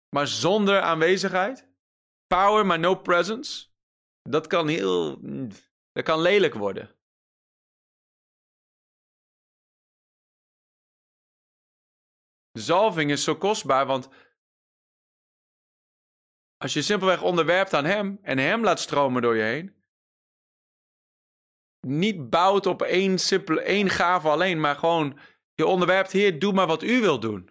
maar zonder aanwezigheid. Power, maar no presence. Dat kan heel. Dat kan lelijk worden. De zalving is zo kostbaar, want als je simpelweg onderwerpt aan Hem en Hem laat stromen door je heen, niet bouwt op één, simpele, één gave alleen, maar gewoon je onderwerpt, Heer, doe maar wat U wilt doen.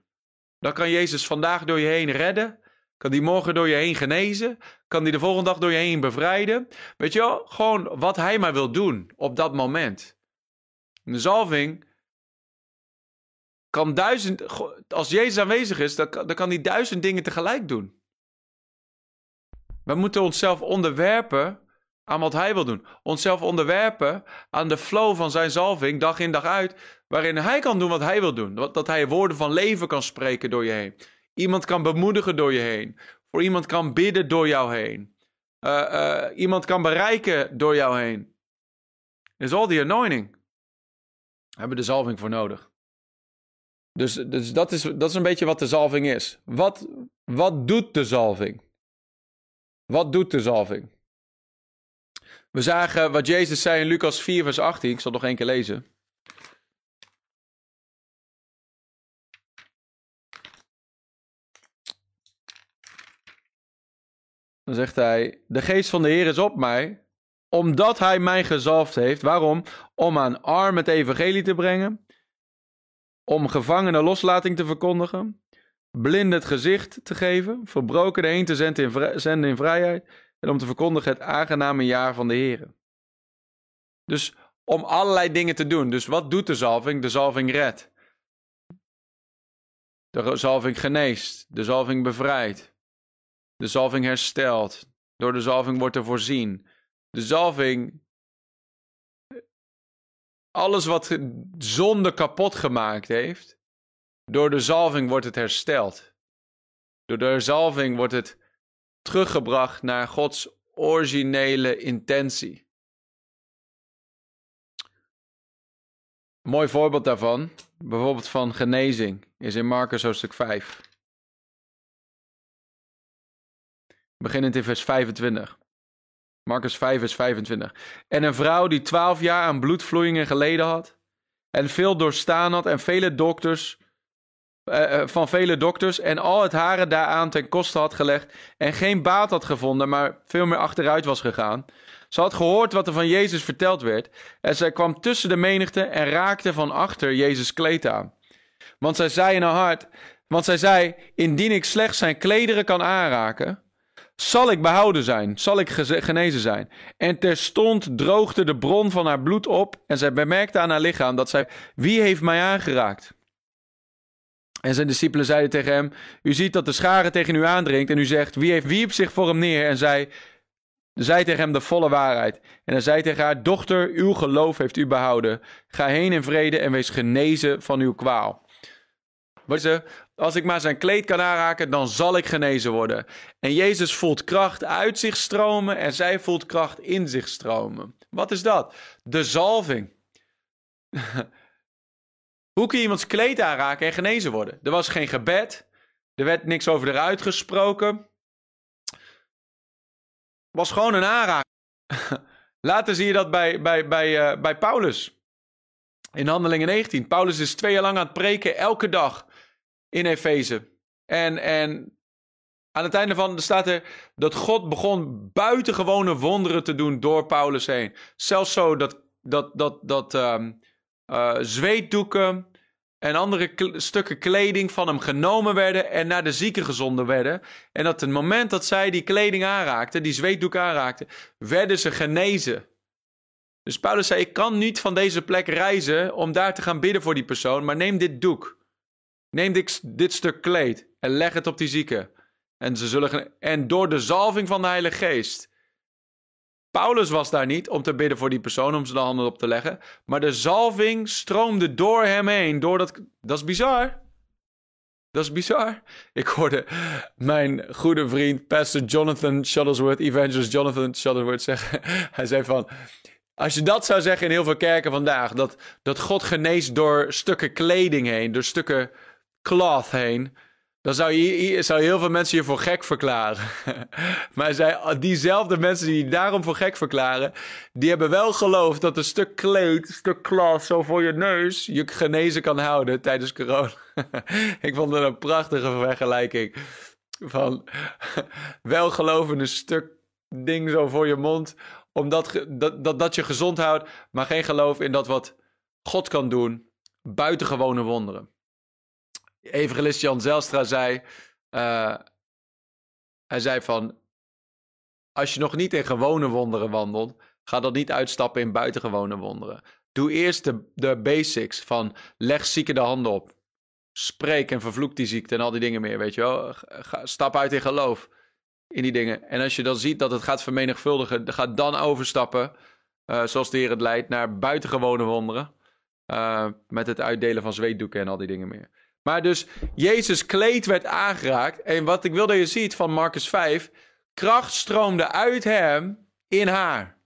Dan kan Jezus vandaag door je heen redden, kan die morgen door je heen genezen, kan die de volgende dag door je heen bevrijden. Weet je wel, gewoon wat Hij maar wil doen op dat moment. De zalving kan duizend, als Jezus aanwezig is, dan, dan kan hij duizend dingen tegelijk doen. We moeten onszelf onderwerpen aan wat hij wil doen. Onszelf onderwerpen aan de flow van zijn zalving, dag in dag uit, waarin hij kan doen wat hij wil doen. Dat hij woorden van leven kan spreken door je heen. Iemand kan bemoedigen door je heen. Voor iemand kan bidden door jou heen. Uh, uh, iemand kan bereiken door jou heen. Is all the anointing. We hebben de zalving voor nodig. Dus, dus dat, is, dat is een beetje wat de zalving is. Wat, wat doet de zalving? Wat doet de zalving? We zagen wat Jezus zei in Lucas 4, vers 18. Ik zal nog één keer lezen. Zegt hij: De geest van de Heer is op mij, omdat hij mij gezalfd heeft. Waarom? Om aan armen het evangelie te brengen. Om gevangenen loslating te verkondigen. Blinden het gezicht te geven. Verbroken heen te zenden in, zenden in vrijheid. En om te verkondigen het aangename jaar van de Heer. Dus om allerlei dingen te doen. Dus wat doet de zalving? De zalving redt. De zalving geneest. De zalving bevrijdt. De zalving herstelt. Door de zalving wordt er voorzien. De zalving. Alles wat zonde kapot gemaakt heeft. Door de zalving wordt het hersteld. Door de zalving wordt het teruggebracht naar Gods originele intentie. Een mooi voorbeeld daarvan, bijvoorbeeld van genezing, is in Marcus hoofdstuk 5. Beginnend in vers 25. Marcus 5, vers 25. En een vrouw die twaalf jaar aan bloedvloeien geleden had, en veel doorstaan had, en vele dokters, uh, van vele dokters, en al het haren daaraan ten koste had gelegd, en geen baat had gevonden, maar veel meer achteruit was gegaan. Ze had gehoord wat er van Jezus verteld werd, en zij kwam tussen de menigte en raakte van achter Jezus kleed aan. Want zij zei in haar hart, want zij zei, indien ik slechts zijn klederen kan aanraken, zal ik behouden zijn? Zal ik genezen zijn? En terstond droogde de bron van haar bloed op en zij bemerkte aan haar lichaam dat zij, wie heeft mij aangeraakt? En zijn discipelen zeiden tegen hem, u ziet dat de schare tegen u aandringt en u zegt, wie heeft wierp zich voor hem neer? En zij zei tegen hem de volle waarheid. En hij zei tegen haar, dochter, uw geloof heeft u behouden. Ga heen in vrede en wees genezen van uw kwaal. Als ik maar zijn kleed kan aanraken, dan zal ik genezen worden. En Jezus voelt kracht uit zich stromen en zij voelt kracht in zich stromen. Wat is dat? De zalving. Hoe kun je iemands kleed aanraken en genezen worden? Er was geen gebed. Er werd niks over eruit gesproken. was gewoon een aanraking. Later zie je dat bij, bij, bij, uh, bij Paulus. In Handelingen 19. Paulus is twee jaar lang aan het preken, elke dag in Efeze. En, en aan het einde van staat er dat God begon buitengewone wonderen te doen door Paulus heen. Zelfs zo dat, dat, dat, dat um, uh, zweetdoeken en andere stukken kleding van hem genomen werden en naar de zieken gezonden werden. En dat het moment dat zij die kleding aanraakten, die zweetdoek aanraakten, werden ze genezen. Dus Paulus zei: Ik kan niet van deze plek reizen om daar te gaan bidden voor die persoon, maar neem dit doek. Neem dit, dit stuk kleed en leg het op die zieken. En, ze zullen, en door de zalving van de Heilige Geest. Paulus was daar niet om te bidden voor die persoon, om ze de handen op te leggen. Maar de zalving stroomde door hem heen. Door dat, dat is bizar. Dat is bizar. Ik hoorde mijn goede vriend, Pastor Jonathan Shuttlesworth, Evangelist Jonathan Shuttlesworth zeggen. Hij zei van, als je dat zou zeggen in heel veel kerken vandaag, dat, dat God geneest door stukken kleding heen, door stukken cloth heen. Dan zou je, zou heel veel mensen je voor gek verklaren. maar zei, diezelfde mensen die daarom voor gek verklaren, die hebben wel geloofd dat een stuk kleed, een stuk cloth zo voor je neus je genezen kan houden tijdens corona. ik vond het een prachtige vergelijking. Van wel geloven een stuk ding zo voor je mond, omdat dat, dat, dat je gezond houdt, maar geen geloof in dat wat God kan doen, buitengewone wonderen evangelist Jan Zelstra zei, uh, hij zei van, als je nog niet in gewone wonderen wandelt, ga dan niet uitstappen in buitengewone wonderen. Doe eerst de, basics van leg zieken de handen op. Spreek en vervloek die ziekte en al die dingen meer, weet je wel. Ga, stap uit in geloof in die dingen. En als je dan ziet dat het gaat vermenigvuldigen, ga dan overstappen, uh, zoals de Heer het leidt, naar buitengewone wonderen. Uh, met het uitdelen van zweetdoeken en al die dingen meer. Maar dus Jezus kleed werd aangeraakt. En wat ik wil dat je ziet van Marcus 5. Kracht stroomde uit hem in haar.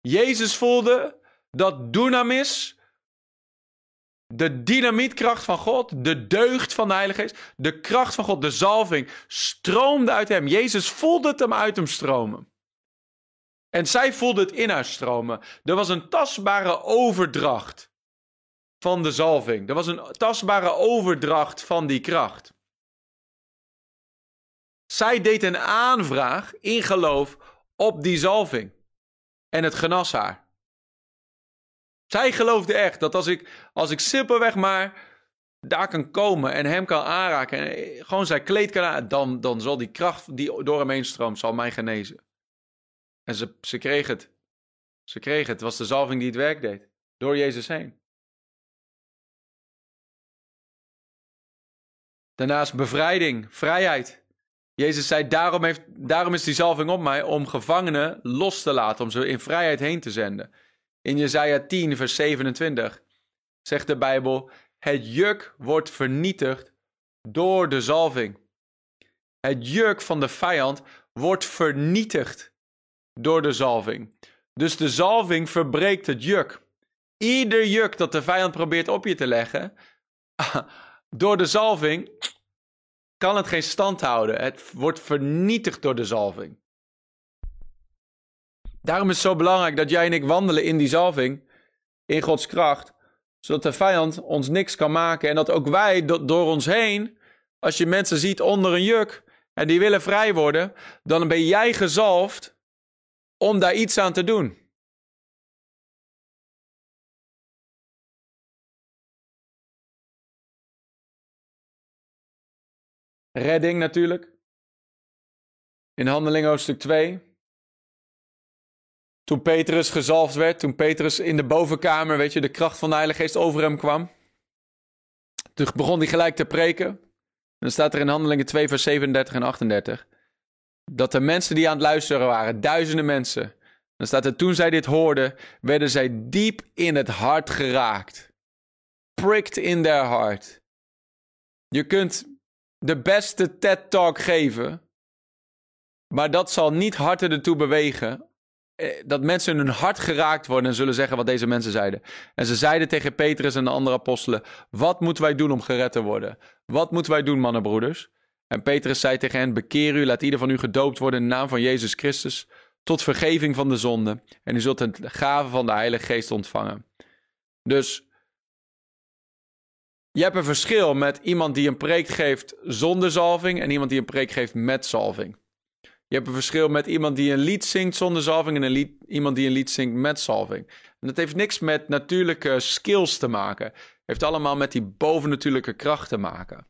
Jezus voelde dat dunamis, de dynamietkracht van God, de deugd van de Heilige Geest, de kracht van God, de zalving, stroomde uit hem. Jezus voelde het hem uit hem stromen. En zij voelde het in haar stromen. Er was een tastbare overdracht van de zalving. Er was een tastbare overdracht van die kracht. Zij deed een aanvraag in geloof op die zalving. En het genas haar. Zij geloofde echt dat als ik, als ik simpelweg maar daar kan komen en hem kan aanraken en gewoon zijn kleed kan aan, dan, dan zal die kracht die door hem heen stroomt, zal mij genezen. En ze, ze kreeg het. Ze kreeg het. Het was de zalving die het werk deed. Door Jezus heen. Daarnaast bevrijding, vrijheid. Jezus zei, daarom, heeft, daarom is die zalving op mij om gevangenen los te laten, om ze in vrijheid heen te zenden. In Jesaja 10, vers 27 zegt de Bijbel, het juk wordt vernietigd door de zalving. Het juk van de vijand wordt vernietigd door de zalving. Dus de zalving verbreekt het juk. Ieder juk dat de vijand probeert op je te leggen, door de zalving kan het geen stand houden. Het wordt vernietigd door de zalving. Daarom is het zo belangrijk dat jij en ik wandelen in die zalving, in Gods kracht, zodat de vijand ons niks kan maken en dat ook wij door ons heen, als je mensen ziet onder een juk en die willen vrij worden, dan ben jij gezalfd om daar iets aan te doen. Redding natuurlijk. In Handelingen hoofdstuk 2. Toen Petrus gezalfd werd, toen Petrus in de bovenkamer, weet je, de kracht van de Heilige Geest over hem kwam. Toen begon hij gelijk te preken. Dan staat er in Handelingen 2, vers 37 en 38. Dat de mensen die aan het luisteren waren, duizenden mensen. Dan staat er, toen zij dit hoorden, werden zij diep in het hart geraakt. Pricked in their heart. Je kunt de beste TED-talk geven, maar dat zal niet harten ertoe bewegen eh, dat mensen hun hart geraakt worden en zullen zeggen wat deze mensen zeiden. En ze zeiden tegen Petrus en de andere apostelen: Wat moeten wij doen om gered te worden? Wat moeten wij doen, mannenbroeders? En Petrus zei tegen hen: Bekeer u, laat ieder van u gedoopt worden in de naam van Jezus Christus, tot vergeving van de zonde. En u zult het gave van de Heilige Geest ontvangen. Dus je hebt een verschil met iemand die een preek geeft zonder zalving en iemand die een preek geeft met zalving. Je hebt een verschil met iemand die een lied zingt zonder zalving en een lied, iemand die een lied zingt met zalving. En dat heeft niks met natuurlijke skills te maken. Heeft allemaal met die bovennatuurlijke kracht te maken.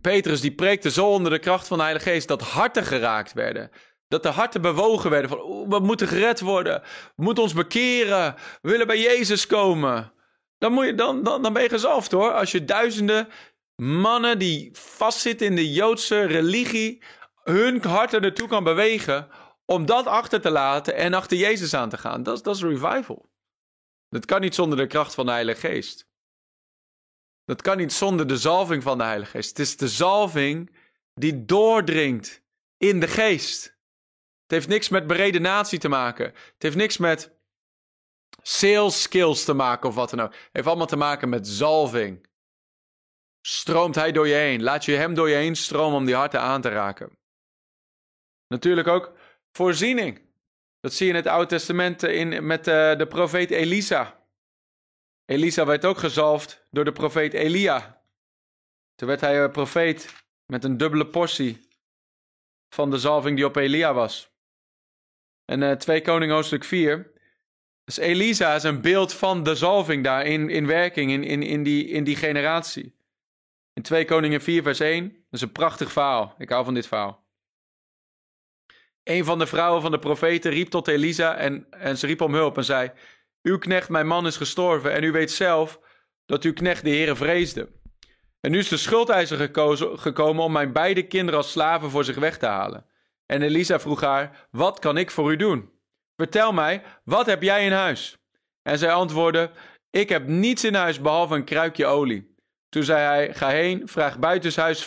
Petrus die preekte zo onder de kracht van de Heilige Geest dat harten geraakt werden. Dat de harten bewogen werden van, we moeten gered worden. We moeten ons bekeren. We willen bij Jezus komen. Dan, moet je, dan, dan, dan ben je gezalfd hoor. Als je duizenden mannen die vastzitten in de Joodse religie, hun harten ertoe kan bewegen om dat achter te laten en achter Jezus aan te gaan. Dat, dat is revival. Dat kan niet zonder de kracht van de Heilige Geest. Dat kan niet zonder de zalving van de Heilige Geest. Het is de zalving die doordringt in de geest. Heeft niks met beredenatie te maken. Het heeft niks met sales skills te maken of wat dan ook. Het heeft allemaal te maken met zalving. Stroomt hij door je heen? Laat je hem door je heen stromen om die harten aan te raken. Natuurlijk ook voorziening. Dat zie je in het Oude Testament in, met uh, de profeet Elisa. Elisa werd ook gezalfd door de profeet Elia. Toen werd hij een profeet met een dubbele portie van de zalving die op Elia was. En uh, 2 Koning hoofdstuk 4. Dus Elisa is een beeld van de zalving daar in, in werking, in, in, in, die, in die generatie. In 2 Koningen 4 vers 1. Dat is een prachtig verhaal. Ik hou van dit verhaal. Een van de vrouwen van de profeten riep tot Elisa en, en ze riep om hulp en zei... Uw knecht, mijn man, is gestorven en u weet zelf dat uw knecht de Heere vreesde. En nu is de schuldeiser gekomen om mijn beide kinderen als slaven voor zich weg te halen. En Elisa vroeg haar: Wat kan ik voor u doen? Vertel mij, wat heb jij in huis? En zij antwoordde: Ik heb niets in huis behalve een kruikje olie. Toen zei hij: Ga heen, vraag buitenshuis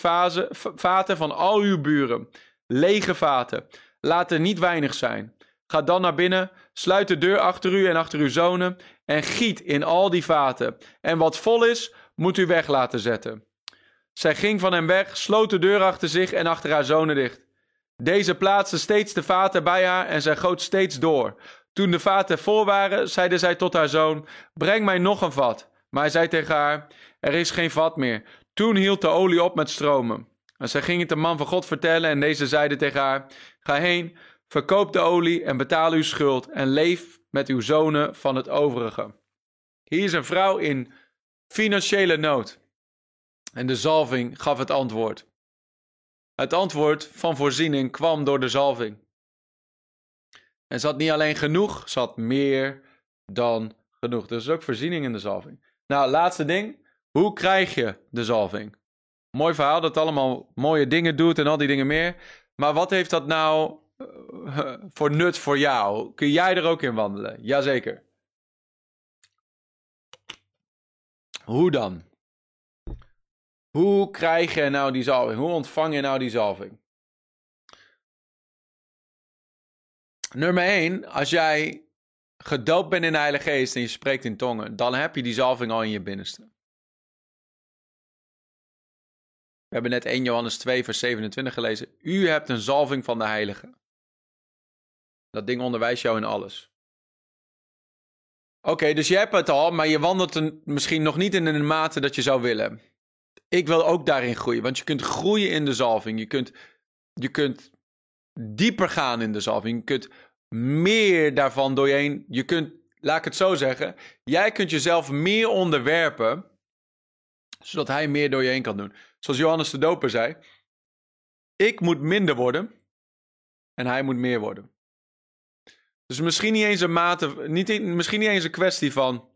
vaten van al uw buren. Lege vaten. Laat er niet weinig zijn. Ga dan naar binnen, sluit de deur achter u en achter uw zonen en giet in al die vaten. En wat vol is, moet u weg laten zetten. Zij ging van hem weg, sloot de deur achter zich en achter haar zonen dicht. Deze plaatste steeds de vaten bij haar en zij goot steeds door. Toen de vaten vol waren, zeide zij tot haar zoon: Breng mij nog een vat. Maar hij zei tegen haar: Er is geen vat meer. Toen hield de olie op met stromen. En zij ging het de man van God vertellen en deze zeide tegen haar: Ga heen, verkoop de olie en betaal uw schuld en leef met uw zonen van het overige. Hier is een vrouw in financiële nood. En de zalving gaf het antwoord. Het antwoord van voorziening kwam door de zalving. En had niet alleen genoeg, had meer dan genoeg. Dus ook voorziening in de zalving. Nou, laatste ding. Hoe krijg je de zalving? Mooi verhaal dat allemaal mooie dingen doet en al die dingen meer. Maar wat heeft dat nou uh, voor nut voor jou? Kun jij er ook in wandelen? Jazeker. Hoe dan? Hoe krijg je nou die zalving? Hoe ontvang je nou die zalving? Nummer 1, als jij gedoopt bent in de Heilige Geest en je spreekt in tongen, dan heb je die zalving al in je binnenste. We hebben net 1 Johannes 2, vers 27 gelezen. U hebt een zalving van de Heilige. Dat ding onderwijst jou in alles. Oké, dus je hebt het al, maar je wandelt misschien nog niet in de mate dat je zou willen. Ik wil ook daarin groeien, want je kunt groeien in de zalving. Je kunt, je kunt dieper gaan in de zalving. Je kunt meer daarvan door je heen. Je kunt, laat ik het zo zeggen, jij kunt jezelf meer onderwerpen, zodat hij meer door je heen kan doen. Zoals Johannes de Doper zei: Ik moet minder worden en hij moet meer worden. Dus misschien niet eens een mate, niet, misschien niet eens een kwestie van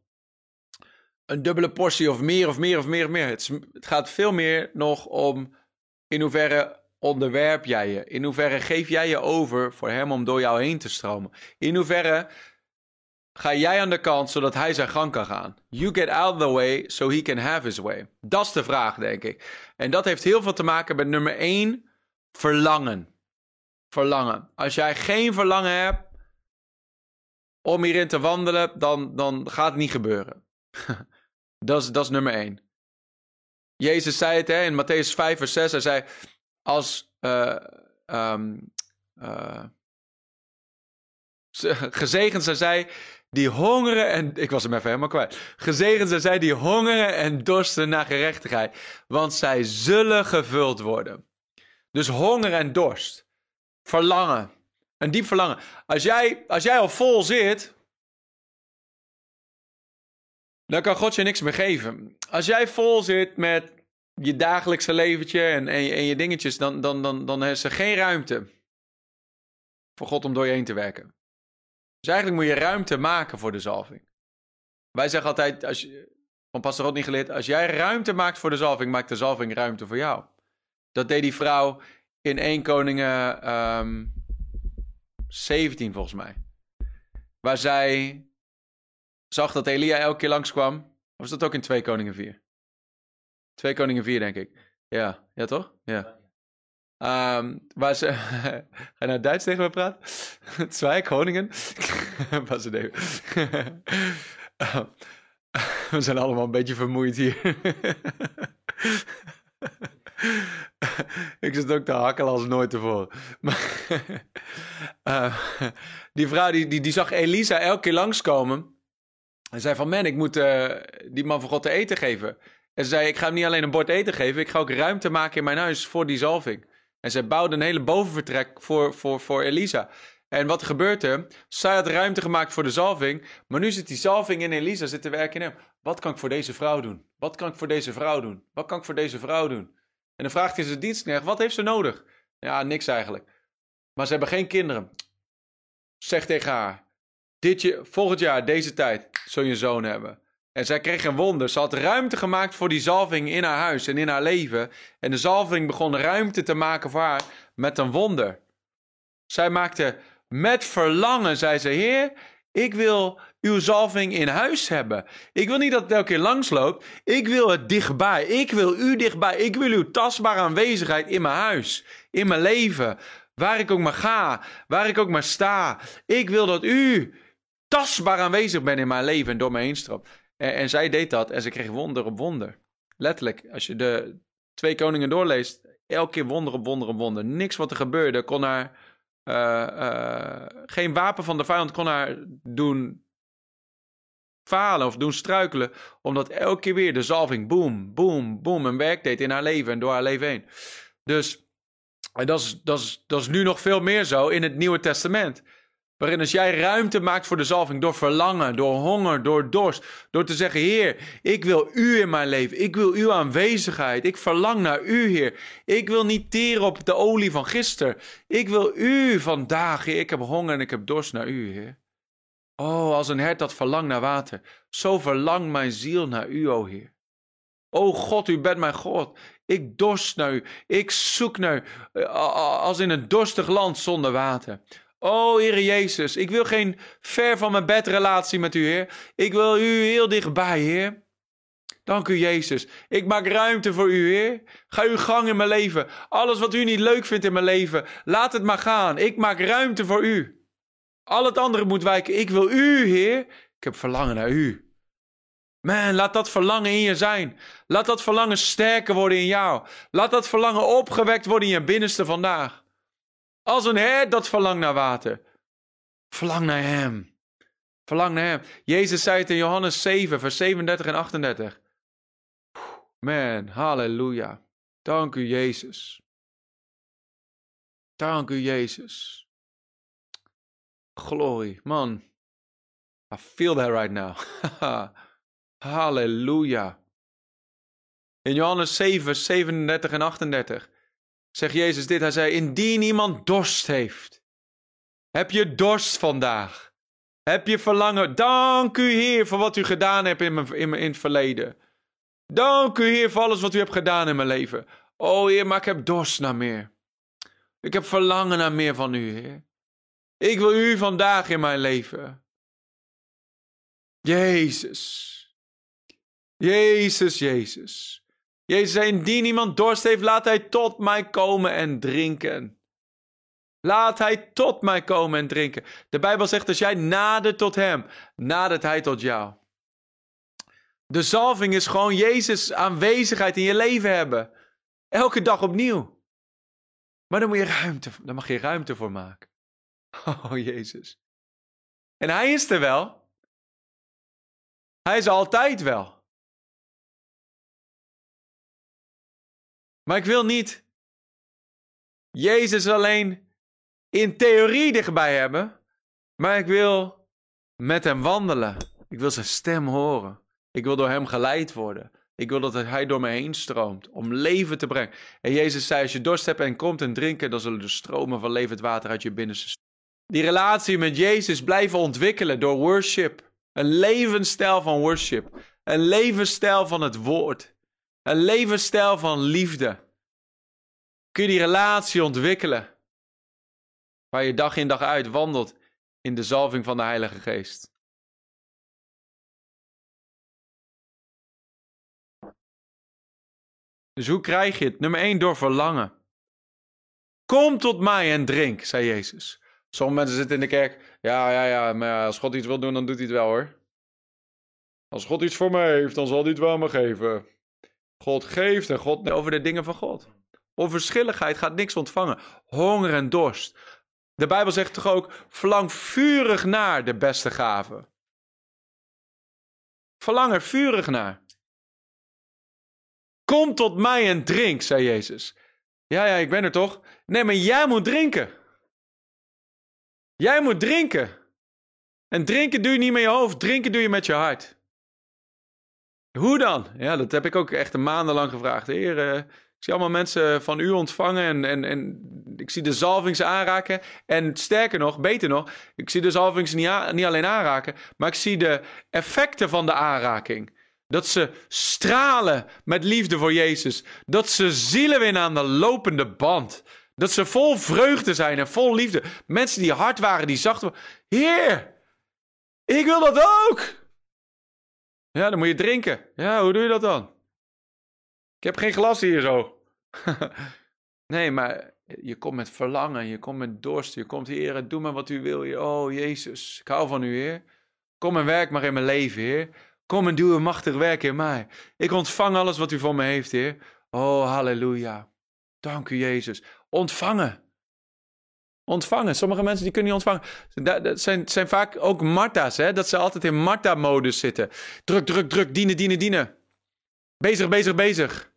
een dubbele portie of meer of meer of meer of meer. Het, gaat veel meer nog om in hoeverre onderwerp jij je? In hoeverre geef jij je over voor hem om door jou heen te stromen? In hoeverre ga jij aan de kant zodat hij zijn gang kan gaan? You get out of the way so he can have his way. Dat is de vraag, denk ik. En dat heeft heel veel te maken met nummer 1, verlangen. Verlangen. Als jij geen verlangen hebt om hierin te wandelen, dan, dan gaat het niet gebeuren. dat, is, dat is nummer 1. Jezus zei het hè, in Matthäus 5, vers 6. Hij zei: als uh, um, uh, gezegend zijn zij die hongeren en ik was hem even helemaal kwijt. Gezegend zijn zij die hongeren en dorsten naar gerechtigheid, want zij zullen gevuld worden. Dus honger en dorst, verlangen, een diep verlangen. Als jij, als jij al vol zit, dan kan God je niks meer geven. Als jij vol zit met je dagelijkse leventje en, en, en je dingetjes, dan, dan, dan, dan is er geen ruimte voor God om door je heen te werken. Dus eigenlijk moet je ruimte maken voor de zalving. Wij zeggen altijd, als je, van Pastor niet geleerd, als jij ruimte maakt voor de zalving, maakt de zalving ruimte voor jou. Dat deed die vrouw in 1 Koningen um, ehm, 17 volgens mij. Waar zij zag dat Elia elke keer langskwam. Of was dat ook in 2 Koningen 4? Twee Koningen 4, denk ik. Ja, ja toch? Ja. Um, waar ze. Ga je nou Duits tegen me praten? Twee Koningen. Was. We zijn allemaal een beetje vermoeid hier. ik zit ook te hakkelen als nooit tevoren. Maar, uh, die vrouw die, die, die zag Elisa elke keer langskomen. En zei van, man, ik moet uh, die man van God te eten geven. En ze zei, ik ga hem niet alleen een bord eten geven, ik ga ook ruimte maken in mijn huis voor die zalving. En zij bouwde een hele bovenvertrek voor, voor, voor Elisa. En wat gebeurt er? Zij had ruimte gemaakt voor de zalving, maar nu zit die zalving in Elisa, zit te werken in hem. Wat kan ik voor deze vrouw doen? Wat kan ik voor deze vrouw doen? Wat kan ik voor deze vrouw doen? En dan vraagt hij zijn dienstknecht, wat heeft ze nodig? Ja, niks eigenlijk. Maar ze hebben geen kinderen. Zeg tegen haar, dit je, volgend jaar, deze tijd, zul je zoon hebben. En zij kreeg een wonder. Ze had ruimte gemaakt voor die zalving in haar huis en in haar leven. En de zalving begon ruimte te maken voor haar met een wonder. Zij maakte met verlangen, zei ze: Heer, ik wil uw zalving in huis hebben. Ik wil niet dat het elke keer langsloopt. Ik wil het dichtbij. Ik wil u dichtbij. Ik wil uw tastbare aanwezigheid in mijn huis, in mijn leven. Waar ik ook maar ga, waar ik ook maar sta. Ik wil dat u tastbaar aanwezig bent in mijn leven en door me heen stroomt. En, en, zij deed dat en ze kreeg wonder op wonder. Letterlijk, als je de twee koningen doorleest, elke keer wonder op wonder op wonder. Niks wat er gebeurde kon haar, uh, uh, geen wapen van de vijand kon haar doen falen of doen struikelen, omdat elke keer weer de zalving boom, boom, boom een werk deed in haar leven en door haar leven heen. Dus dat is, dat, is, dat is nu nog veel meer zo in het Nieuwe Testament. Waarin als jij ruimte maakt voor de zalving door verlangen, door honger, door dorst, door te zeggen, Heer, ik wil U in mijn leven, ik wil Uw aanwezigheid, ik verlang naar U, Heer. Ik wil niet teren op de olie van gisteren, ik wil U vandaag, Heer. Ik heb honger en ik heb dorst naar U, Heer. Oh, als een hert dat verlangt naar water, zo verlangt mijn ziel naar U, o Heer. O God, U bent mijn God. Ik dorst naar U. Ik zoek naar U. Eh, als in een dorstig land zonder water. O Heer Jezus, ik wil geen ver van mijn bed relatie met U, Heer. Ik wil U heel dichtbij, Heer. Dank u, Jezus. Ik maak ruimte voor u, Heer. Ga uw gang in mijn leven. Alles wat u niet leuk vindt in mijn leven, laat het maar gaan. Ik maak ruimte voor u. Al het andere moet wijken. Ik wil u, Heer. Ik heb verlangen naar u. Man, laat dat verlangen in je zijn. Laat dat verlangen sterker worden in jou. Laat dat verlangen opgewekt worden in je binnenste vandaag. Als een hert dat verlangt naar water. Verlang naar hem. Verlang naar hem. Jezus zei het in Johannes 7, vers 37 en 38. Man, halleluja. Dank u, Jezus. Dank u, Jezus. Glory, man. I feel that right now. Halleluja. In Johannes 7, 37 en 38 zegt Jezus dit. Hij zei, indien iemand dorst heeft, heb je dorst vandaag. Heb je verlangen. Dank u Heer voor wat u gedaan hebt in, mijn, in, mijn, in het verleden. Dank u Heer voor alles wat u hebt gedaan in mijn leven. O Heer, maar ik heb dorst naar meer. Ik heb verlangen naar meer van u, Heer. Ik wil u vandaag in mijn leven. Jezus. Jezus, Jezus. Jezus zei, indien iemand dorst heeft, laat hij tot mij komen en drinken. Laat hij tot mij komen en drinken. De Bijbel zegt, als jij nadert tot hem, nadert hij tot jou. De zalving is gewoon Jezus aanwezigheid in je leven hebben. Elke dag opnieuw. Maar dan moet je ruimte, daar mag je ruimte voor maken. Oh, Jezus. En hij is er wel. Hij is altijd wel. Maar ik wil niet Jezus alleen in theorie dichtbij hebben, maar ik wil met hem wandelen. Ik wil zijn stem horen. Ik wil door hem geleid worden. Ik wil dat hij door me heen stroomt om leven te brengen. En Jezus zei: Als je dorst hebt en komt en drinken, dan zullen er stromen van levend water uit je binnenste. Die relatie met Jezus blijven ontwikkelen door worship. Een levensstijl van worship. Een levensstijl van het woord. Een levensstijl van liefde. Kun je die relatie ontwikkelen. Waar je dag in dag uit wandelt in de zalving van de Heilige Geest. Dus hoe krijg je het? Nummer 1 door verlangen. Kom tot mij en drink, zei Jezus. Sommige mensen zitten in de kerk. Ja, ja, ja, maar als God iets wil doen, dan doet hij het wel hoor. Als God iets voor mij heeft, dan zal hij het wel me geven. God geeft en God over de dingen van God. Onverschilligheid gaat niks ontvangen. Honger en dorst. De Bijbel zegt toch ook: verlang vurig naar de beste gave. Verlang er vurig naar. Kom tot mij en drink, zei Jezus. Ja, ja, ik ben er toch? Nee, maar jij moet drinken. Jij moet drinken. En drinken doe je niet met je hoofd, drinken doe je met je hart. Hoe dan? Ja, dat heb ik ook echt maandenlang gevraagd. Heer, uh, ik zie allemaal mensen van u ontvangen en, en, en ik zie de zalvings aanraken. En sterker nog, beter nog, ik zie de zalvings niet, niet alleen aanraken, maar ik zie de effecten van de aanraking. Dat ze stralen met liefde voor Jezus. Dat ze zielen winnen aan de lopende band. Dat ze vol vreugde zijn en vol liefde. Mensen die hard waren, die zacht waren. Heer, ik wil dat ook. Ja, dan moet je drinken. Ja, hoe doe je dat dan? Ik heb geen glas hier zo. nee, maar je komt met verlangen, je komt met dorst, je komt, Heer, doe maar wat u wil. Heer. Oh, Jezus, ik hou van u, Heer. Kom en werk maar in mijn leven, Heer. Kom en doe een machtig werk in mij. Ik ontvang alles wat u voor me heeft, Heer. Oh, halleluja. Dank u, Jezus. Ontvangen ontvangen. Sommige mensen die kunnen niet ontvangen. Dat zijn, zijn vaak ook Marta's, hè? dat ze altijd in Marta-modus zitten. Druk, druk, druk, dienen, dienen, dienen. Bezig, bezig, bezig.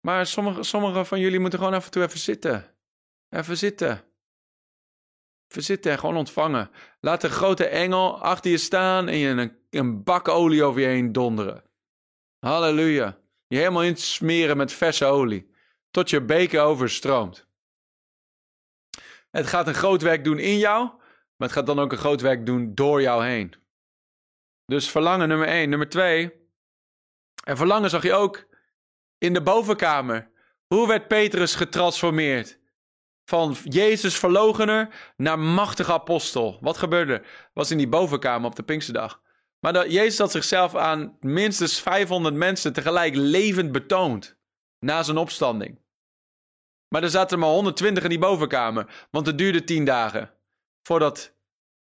Maar sommige, sommige van jullie moeten gewoon af en toe even zitten. Even zitten. Even zitten en gewoon ontvangen. Laat de grote engel achter je staan en je een, een bak olie over je heen donderen. Halleluja. Je helemaal insmeren met verse olie. Tot je beker overstroomt. Het gaat een groot werk doen in jou, maar het gaat dan ook een groot werk doen door jou heen. Dus verlangen nummer 1. Nummer 2. En verlangen zag je ook in de bovenkamer. Hoe werd Petrus getransformeerd? Van Jezus verlogener naar machtige apostel. Wat gebeurde er? Was in die bovenkamer op de Pinksterdag. Maar dat Jezus had zichzelf aan minstens 500 mensen tegelijk levend betoond. Na zijn opstanding. Maar er zaten er maar 120 in die bovenkamer. Want het duurde 10 dagen. Voordat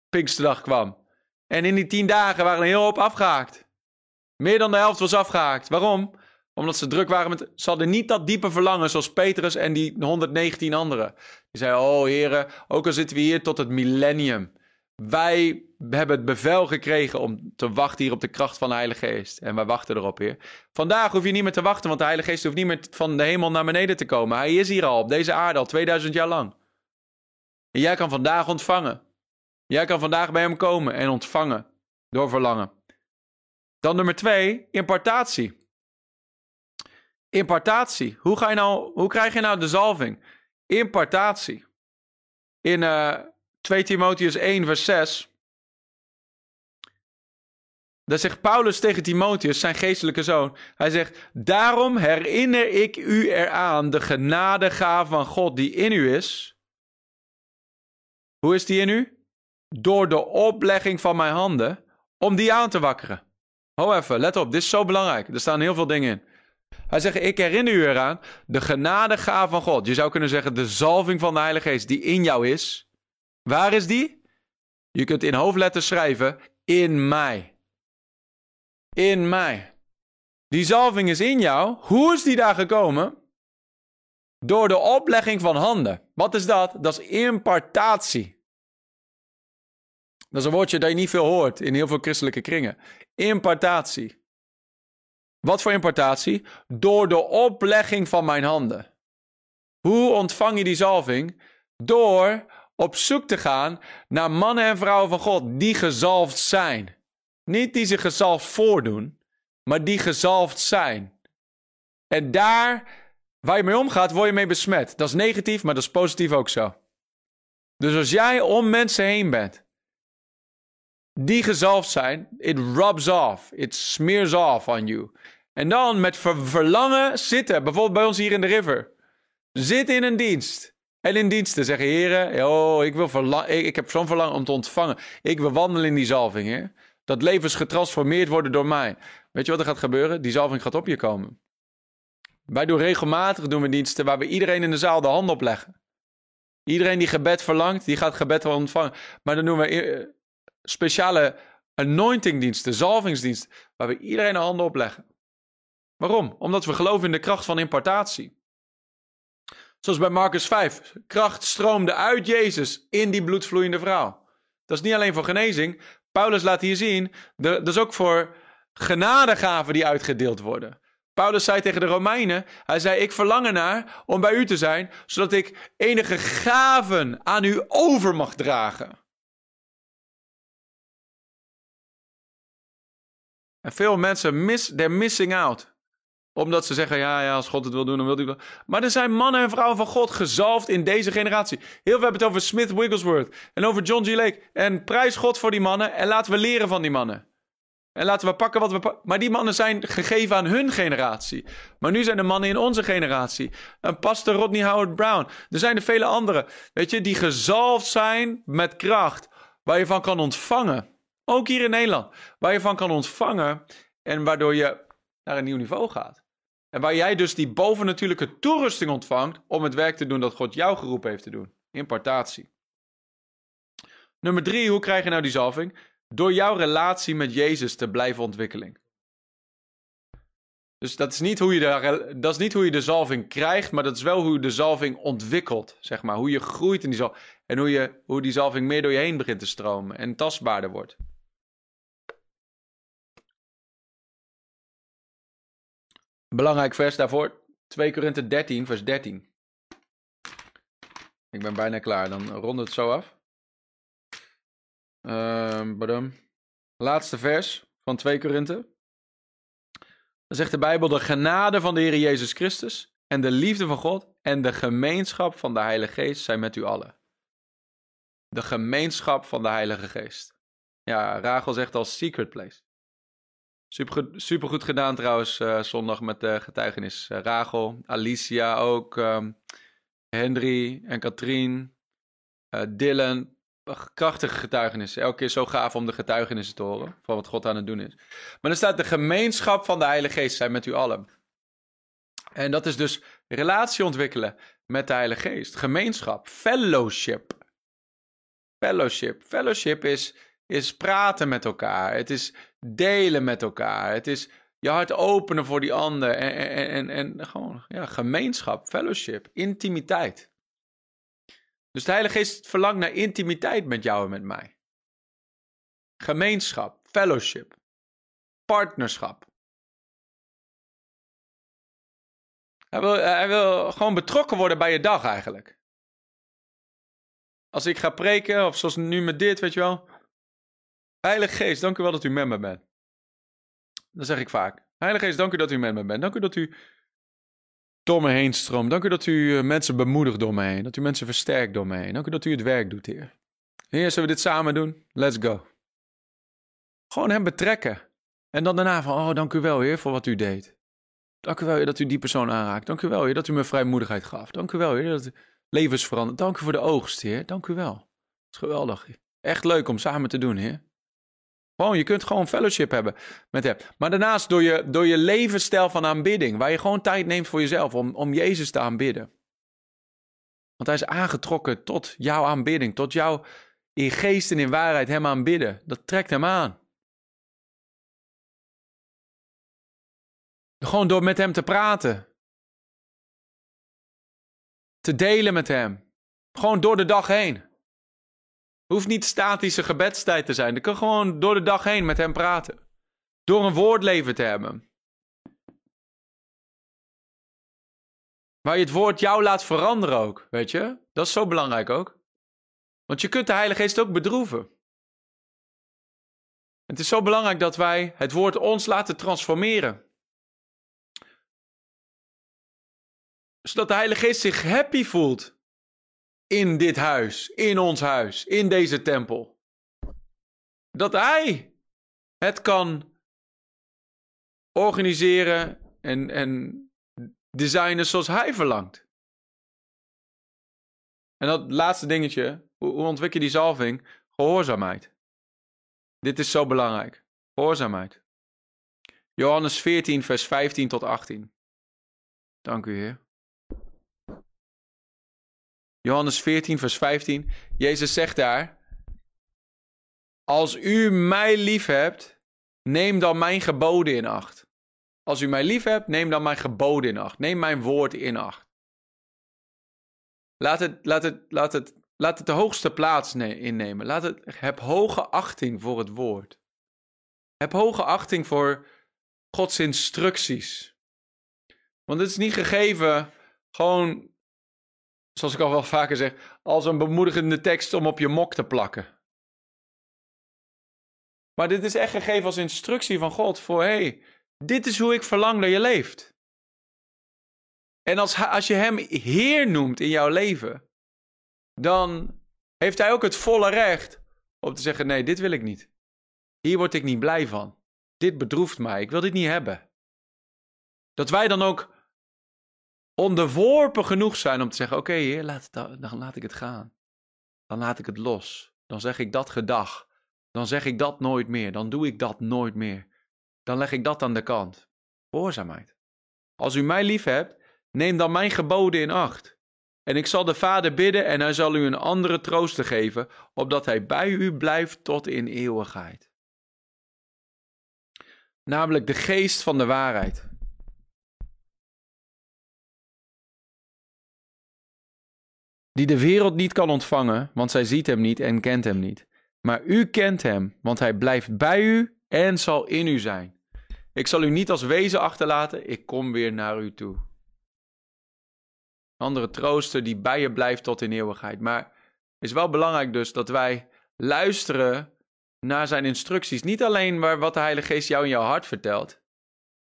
Pinksterdag kwam. En in die 10 dagen waren er heel hoop afgehaakt. Meer dan de helft was afgehaakt. Waarom? Omdat ze druk waren met. Ze hadden niet dat diepe verlangen zoals Petrus en die 119 anderen. Die zeiden: Oh heren, ook al zitten we hier tot het millennium. Wij hebben het bevel gekregen om te wachten hier op de kracht van de Heilige Geest. En wij wachten erop, Heer. Vandaag hoef je niet meer te wachten, want de Heilige Geest hoeft niet meer van de hemel naar beneden te komen. Hij is hier al, op deze aarde, al 2000 jaar lang. En jij kan vandaag ontvangen. Jij kan vandaag bij hem komen en ontvangen door verlangen. Dan nummer twee, impartatie. Impartatie. Hoe, ga je nou, hoe krijg je nou de zalving? Impartatie. In uh, 2 Timotheus 1, vers 6. Daar zegt Paulus tegen Timotheus, zijn geestelijke zoon. Hij zegt: Daarom herinner ik u eraan de genadegave van God die in u is. Hoe is die in u? Door de oplegging van mijn handen, om die aan te wakkeren. Ho even, let op, dit is zo belangrijk. Er staan heel veel dingen in. Hij zegt, ik herinner u eraan de genadegave van God. Je zou kunnen zeggen de zalving van de Heilige Geest die in jou is. Waar is die? Je kunt in hoofdletters schrijven, in mij. In mij. Die zalving is in jou. Hoe is die daar gekomen? Door de oplegging van handen. Wat is dat? Dat is impartatie. Dat is een woordje dat je niet veel hoort in heel veel christelijke kringen. Impartatie. Wat voor impartatie? Door de oplegging van mijn handen. Hoe ontvang je die zalving? Door op zoek te gaan naar mannen en vrouwen van God die gezalfd zijn. Niet die zich gezalfd voordoen, maar die gezalfd zijn. En daar waar je mee omgaat, word je mee besmet. Dat is negatief, maar dat is positief ook zo. Dus als jij om mensen heen bent die gezalfd zijn, it rubs off, it smears off on you. En dan met verlangen zitten, bijvoorbeeld bij ons hier in de river. Zitten in een dienst. En in diensten zeggen, heren, oh, ik, wil verlang, ik, heb zo'n verlangen om te ontvangen. Ik wil wandelen in die zalving, heer. Dat levens getransformeerd worden door mij. Weet je wat er gaat gebeuren? Die zalving gaat op je komen. Wij doen regelmatig doen we diensten waar we iedereen in de zaal de hand op leggen. Iedereen die gebed verlangt, die gaat gebed wel ontvangen. Maar dan doen we eh, speciale anointing diensten, zalvingsdiensten, waar we iedereen de handen opleggen. Waarom? Omdat we geloven in de kracht van impartatie. Zoals bij Marcus 5. Kracht stroomde uit Jezus in die bloedvloeiende vrouw. Dat is niet alleen voor genezing. Paulus laat hier zien, dat is ook voor genadegaven die uitgedeeld worden. Paulus zei tegen de Romeinen, hij zei, ik verlang ernaar om bij u te zijn, zodat ik enige gaven aan u over mag dragen. En veel mensen, miss, they're missing out omdat ze zeggen, ja, ja, als God het wil doen, dan wil hij wel. Maar er zijn mannen en vrouwen van God gezalfd in deze generatie. Heel veel hebben het over Smith Wigglesworth en over John G. Lake. En prijs God voor die mannen en laten we leren van die mannen. En laten we pakken wat we. Maar die mannen zijn gegeven aan hun generatie. Maar nu zijn de mannen in onze generatie. Een pastor Rodney Howard Brown. Er zijn er vele anderen, weet je, die gezalfd zijn met kracht. Waar je van kan ontvangen. Ook hier in Nederland. Waar je van kan ontvangen en waardoor je naar een nieuw niveau gaat. En waar jij dus die bovennatuurlijke toerusting ontvangt om het werk te doen dat God jou geroepen heeft te doen. Impartatie. Nummer drie, hoe krijg je nou die zalving? Door jouw relatie met Jezus te blijven ontwikkelen. Dus dat is, niet hoe je de, dat is niet hoe je de zalving krijgt, maar dat is wel hoe je de zalving ontwikkelt. Zeg maar. Hoe je groeit in die zalving. En hoe, je, hoe die zalving meer door je heen begint te stromen en tastbaarder wordt. Belangrijk vers daarvoor. 2 Korinthe 13, vers 13. Ik ben bijna klaar, dan rond het zo af. Badum. Laatste vers van 2 Korinthe. Dan zegt de Bijbel: De genade van de Heer Jezus Christus en de liefde van God en de gemeenschap van de Heilige Geest zijn met u allen. De gemeenschap van de Heilige Geest. Ja, Rachel zegt al secret place. Supergoed, supergoed gedaan trouwens uh, zondag met de getuigenis. Uh, Rachel, Alicia ook, um, Henry en Katrien, uh, Dylan. Krachtige getuigenissen. Elke keer zo gaaf om de getuigenissen te horen van wat God aan het doen is. Maar er staat de gemeenschap van de Heilige Geest zijn met u allen. En dat is dus relatie ontwikkelen met de Heilige Geest. Gemeenschap, fellowship. Fellowship. Fellowship is, is praten met elkaar. Het is delen met elkaar. Het is je hart openen voor die ander. En, en, en, en gewoon ja, gemeenschap, fellowship, intimiteit. Dus de Heilige Geest verlangt naar intimiteit met jou en met mij. Gemeenschap, fellowship, partnerschap. Hij wil, hij wil gewoon betrokken worden bij je dag eigenlijk. Als ik ga preken, of zoals nu met dit, weet je wel. Heilige Geest, dank u wel dat u met me bent. Dat zeg ik vaak. Heilige Geest, dank u dat u met me bent. Dank u dat u door me heen stroomt. Dank u dat u eh, mensen bemoedigt door me heen. Dat u mensen versterkt door me heen. Dank u dat u het werk doet, Heer. Heer, zullen we dit samen doen? Let's go. Gewoon hem betrekken. En dan daarna van, oh, dank u wel, Heer, voor wat u deed. Dank u wel, Heer, dat u die persoon aanraakt. Dank u wel, Heer, dat u me vrijmoedigheid gaf. Dank u wel, Heer, dat levens verandert. Dank u voor de oogst, Heer. Dank u wel. Het is geweldig. Echt leuk om samen te doen, Heer. Gewoon, je kunt gewoon fellowship hebben met hem. Maar daarnaast door je, door je levensstijl van aanbidding, waar je gewoon tijd neemt voor jezelf om, om Jezus te aanbidden. Want hij is aangetrokken tot jouw aanbidding, tot jouw in geest en in waarheid hem aanbidden. Dat trekt hem aan. Gewoon door met hem te praten. Te delen met hem. Gewoon door de dag heen hoeft niet statische gebedstijd te zijn. Je kan gewoon door de dag heen met hem praten. Door een woordleven te hebben. Waar je het woord jou laat veranderen ook, weet je? Dat is zo belangrijk ook. Want je kunt de Heilige Geest ook bedroeven. Het is zo belangrijk dat wij het woord ons laten transformeren. Zodat de Heilige Geest zich happy voelt in dit huis, in ons huis, in deze tempel. Dat Hij het kan organiseren en, en designen zoals Hij verlangt. En dat laatste dingetje, hoe, ontwikkel je die zalving? Gehoorzaamheid. Dit is zo belangrijk. Gehoorzaamheid. Johannes 14, vers 15 tot 18. Dank u, Heer. Johannes 14, vers 15. Jezus zegt daar: Als u mij lief hebt, neem dan mijn geboden in acht. Als u mij lief hebt, neem dan mijn geboden in acht. Neem mijn woord in acht. Laat het, laat het, laat het, laat het de hoogste plaats innemen. Laat het, heb hoge achting voor het woord. Heb hoge achting voor Gods instructies. Want het is niet gegeven gewoon zoals ik al wel vaker zeg, als een bemoedigende tekst om op je mok te plakken. Maar dit is echt gegeven als instructie van God voor, hé, hey, dit is hoe ik verlang dat je leeft. En als, als je hem Heer noemt in jouw leven, dan heeft hij ook het volle recht om te zeggen, nee, dit wil ik niet. Hier word ik niet blij van. Dit bedroeft mij, ik wil dit niet hebben. Dat wij dan ook onderworpen genoeg zijn om te zeggen: Oké, Heer, laat dan laat ik het gaan. Dan laat ik het los. Dan zeg ik dat gedag. Dan zeg ik dat nooit meer. Dan doe ik dat nooit meer. Dan leg ik dat aan de kant. Gehoorzaamheid. Als u mij lief hebt, neem dan mijn geboden in acht. En ik zal de Vader bidden en hij zal u een andere trooster geven, opdat hij bij u blijft tot in eeuwigheid. Namelijk de geest van de waarheid. Die de wereld niet kan ontvangen, want zij ziet hem niet en kent hem niet. Maar u kent hem, want hij blijft bij u en zal in u zijn. Ik zal u niet als wezen achterlaten, ik kom weer naar u toe. andere trooster die bij je blijft tot in eeuwigheid. Maar is wel belangrijk dus dat wij luisteren naar zijn instructies. Niet alleen maar wat de Heilige Geest jou in jouw hart vertelt,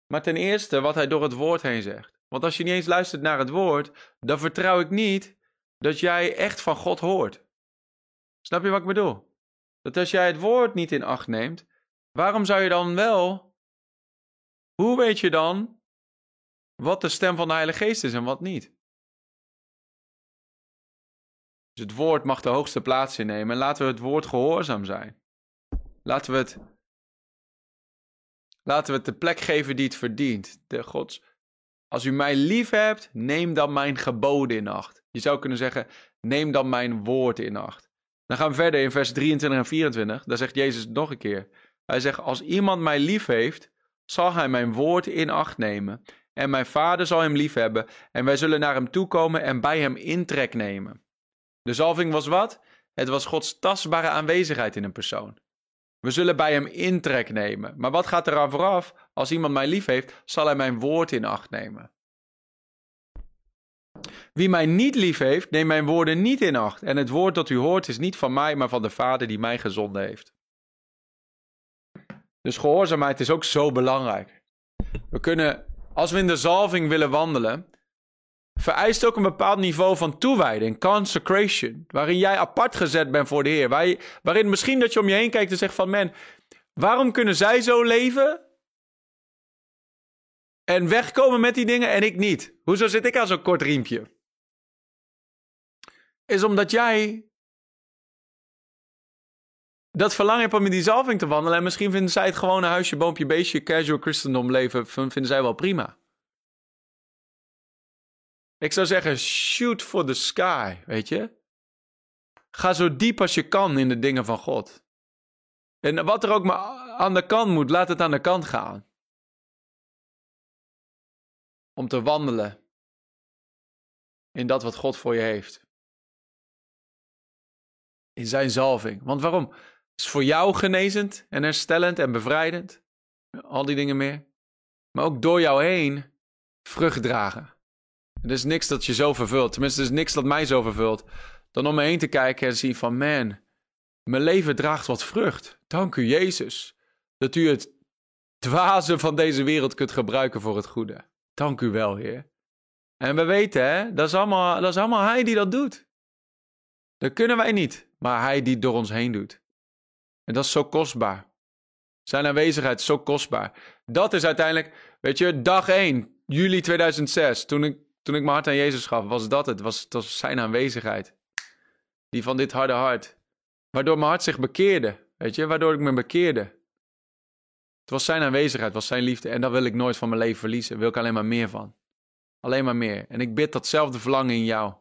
maar ten eerste wat hij door het woord heen zegt. Want als je niet eens luistert naar het woord, dan vertrouw ik niet dat jij echt van God hoort. Snap je wat ik bedoel? Dat als jij het woord niet in acht neemt, waarom zou je dan wel. Hoe weet je dan wat de stem van de Heilige Geest is en wat niet? Dus het woord mag de hoogste plaats innemen en laten we het woord gehoorzaam zijn. Laten we het, laten we het de plek geven die het verdient. De Gods, als u mij lief hebt, neem dan mijn geboden in acht. Je zou kunnen zeggen, neem dan mijn woord in acht. Dan gaan we verder in vers 23 en 24. Daar zegt Jezus nog een keer. Hij zegt, als iemand mij lief heeft, zal hij mijn woord in acht nemen. En mijn vader zal hem lief hebben. En wij zullen naar hem toekomen en bij hem intrek nemen. De zalving was wat? Het was Gods tastbare aanwezigheid in een persoon. We zullen bij hem intrek nemen. Maar wat gaat er aan vooraf? Als iemand mij lief heeft, zal hij mijn woord in acht nemen. Wie mij niet lief heeft, neemt mijn woorden niet in acht. En het woord dat u hoort is niet van mij, maar van de Vader die mij gezonden heeft. Dus gehoorzaamheid is ook zo belangrijk. We kunnen, als we in de zalving willen wandelen, vereist ook een bepaald niveau van toewijding, consecration, waarin jij apart gezet bent voor de Heer. waarin misschien dat je om je heen kijkt en zegt van, man, waarom kunnen zij zo leven en wegkomen met die dingen en ik niet? Hoezo zit ik aan zo'n kort riempje? Is omdat jij dat verlangen hebt om in die zalving te wandelen. En misschien vinden zij het gewoon een huisje, boompje, beestje, casual christendom leven. Vinden zij wel prima. Ik zou zeggen, shoot for the sky, weet je. Ga zo diep als je kan in de dingen van God. En wat er ook maar aan de kant moet, laat het aan de kant gaan. Om te wandelen in dat wat God voor je heeft. In zijn zalving. Want waarom? Het is voor jou genezend en herstellend en bevrijdend. Al die dingen meer. Maar ook door jou heen vrucht dragen. Er is niks dat je zo vervult. Tenminste, er is niks dat mij zo vervult. Dan om me heen te kijken en zien van, man, mijn leven draagt wat vrucht. Dank u, Jezus, dat u het dwaze van deze wereld kunt gebruiken voor het goede. Dank u wel, Heer. En we weten, hè, dat is allemaal, dat is allemaal Hij die dat doet. Dat kunnen wij niet, maar Hij die het door ons heen doet. En dat is zo kostbaar. Zijn aanwezigheid is zo kostbaar. Dat is uiteindelijk, weet je, dag 1, juli 2006, toen ik toen ik mijn hart aan Jezus gaf, was dat het. Was, het was zijn aanwezigheid. Die van dit harde hart. Waardoor mijn hart zich bekeerde. Weet je, waardoor ik me bekeerde. Het was zijn aanwezigheid, was zijn liefde. En daar wil ik nooit van mijn leven verliezen. wil ik alleen maar meer van. Alleen maar meer. En ik bid datzelfde verlangen in jou.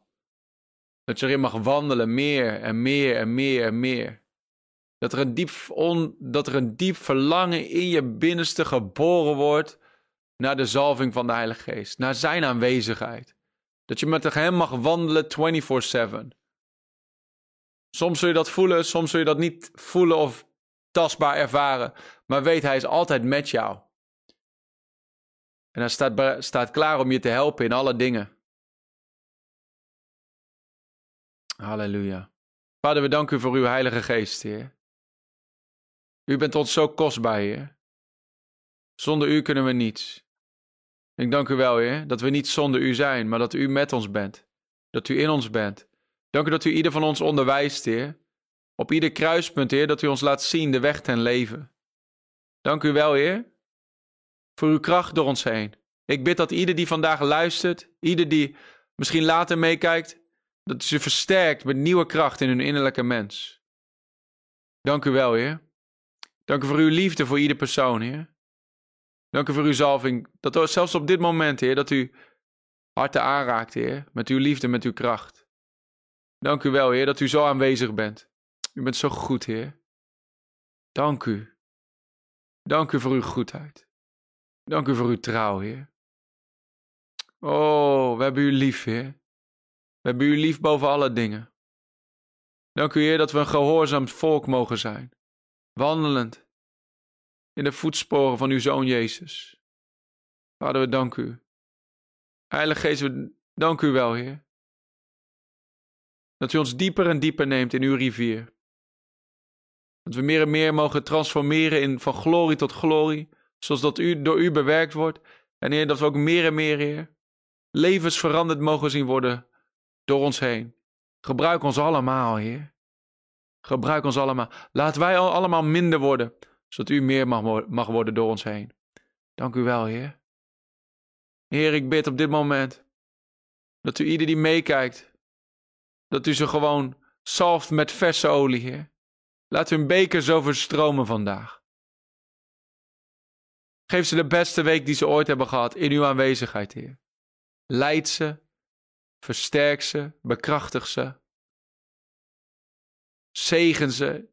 Dat je erin mag wandelen, meer en meer en meer en meer. Dat er een diep, on, dat er een diep verlangen in je binnenste geboren wordt naar de zalving van de Heilige Geest, naar Zijn aanwezigheid. Dat je met Hem mag wandelen 24/7. Soms zul je dat voelen, soms zul je dat niet voelen of tastbaar ervaren, maar weet Hij is altijd met jou. En Hij staat, staat klaar om je te helpen in alle dingen. Halleluja. Vader, we danken u voor uw Heilige Geest, Heer. U bent ons zo kostbaar, Heer. Zonder u kunnen we niets. Ik dank u wel, Heer, dat we niet zonder u zijn, maar dat u met ons bent. Dat u in ons bent. Dank u dat u ieder van ons onderwijst, Heer. Op ieder kruispunt, Heer, dat u ons laat zien de weg ten leven. Dank u wel, Heer, voor uw kracht door ons heen. Ik bid dat ieder die vandaag luistert, ieder die misschien later meekijkt, dat u ze versterkt met nieuwe kracht in hun innerlijke mens. Dank u wel, Heer. Dank u voor uw liefde voor ieder persoon, Heer. Dank u voor uw zalving. Dat zelfs op dit moment, Heer, dat u harten aanraakt, Heer. Met uw liefde, met uw kracht. Dank u wel, Heer, dat u zo aanwezig bent. U bent zo goed, Heer. Dank u. Dank u voor uw goedheid. Dank u voor uw trouw, Heer. Oh, we hebben u lief, Heer. We hebben u lief boven alle dingen. Dank u, Heer, dat we een gehoorzaam volk mogen zijn. Wandelend in de voetsporen van uw Zoon Jezus. Vader, we danken u. Heilige Geest, we danken u wel, Heer. Dat u ons dieper en dieper neemt in uw rivier. Dat we meer en meer mogen transformeren in van glorie tot glorie, zoals dat u, door u bewerkt wordt. En Heer, dat we ook meer en meer, Heer, levens veranderd mogen zien worden door ons heen. Gebruik ons allemaal, Heer. Gebruik ons allemaal. Laat wij al allemaal minder worden, zodat u meer mag, mag worden door ons heen. Dank u wel, Heer. Heer, ik bid op dit moment dat u ieder die meekijkt, dat u ze gewoon zalft met verse olie, Heer. Laat hun bekers overstromen vandaag. Geef ze de beste week die ze ooit hebben gehad in uw aanwezigheid, Heer. Leid ze, versterk ze, bekrachtig ze. Zegen ze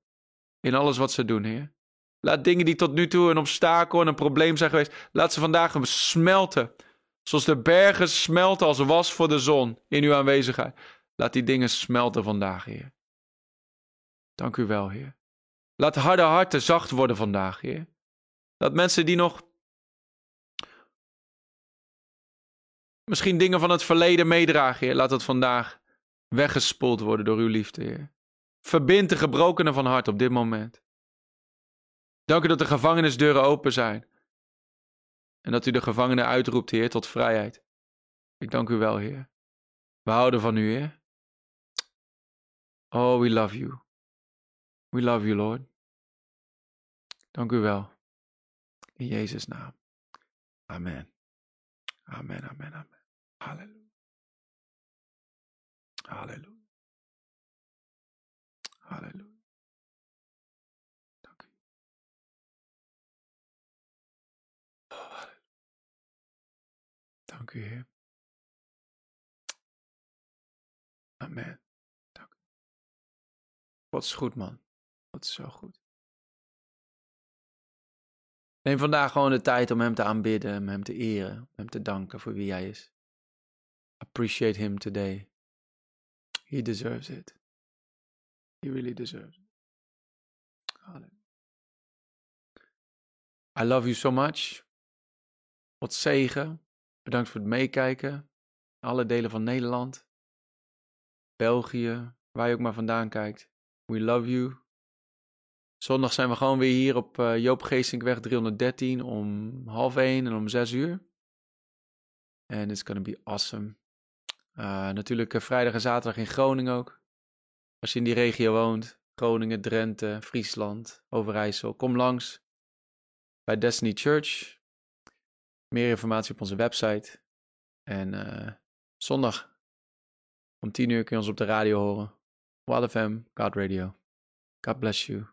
in alles wat ze doen, Heer. Laat dingen die tot nu toe een obstakel en een probleem zijn geweest, laat ze vandaag smelten. Zoals de bergen smelten als was voor de zon in uw aanwezigheid. Laat die dingen smelten vandaag, Heer. Dank u wel, Heer. Laat harde harten zacht worden vandaag, Heer. Dat mensen die nog misschien dingen van het verleden meedragen, Heer, laat dat vandaag weggespoeld worden door uw liefde, Heer. Verbind de gebrokenen van hart op dit moment. Dank u dat de gevangenisdeuren open zijn. En dat u de gevangenen uitroept, Heer, tot vrijheid. Ik dank u wel, Heer. We houden van u, Heer. Oh, we love you. We love you, Lord. Dank u wel. In Jezus' naam. Amen. Amen, amen, amen. Halleluja. Halleluja. Halleluja. Dank u. Oh. Dank u, Heer. Amen. Dank u. Wat is goed, man. Wat is zo goed. Neem vandaag gewoon de tijd om Hem te aanbidden, om Hem te eren, om Hem te danken voor wie Hij is. Appreciate Him today. He deserves it. He really deserves it. I love you so much. Wat zegen. Bedankt voor het meekijken. Alle delen van Nederland. België, waar je ook maar vandaan kijkt. We love you. Zondag zijn we gewoon weer hier op uh, Joop Geestinkweg 313 om half 1 en om 6 uur. En it's gonna be awesome. Uh, natuurlijk uh, vrijdag en zaterdag in Groningen ook. Als je in die regio woont, Groningen, Drenthe, Friesland, Overijssel, kom langs bij Destiny Church. Meer informatie op onze website. En zondag om 10 uur kun je ons op de radio horen. Wild FM, God Radio. God bless you.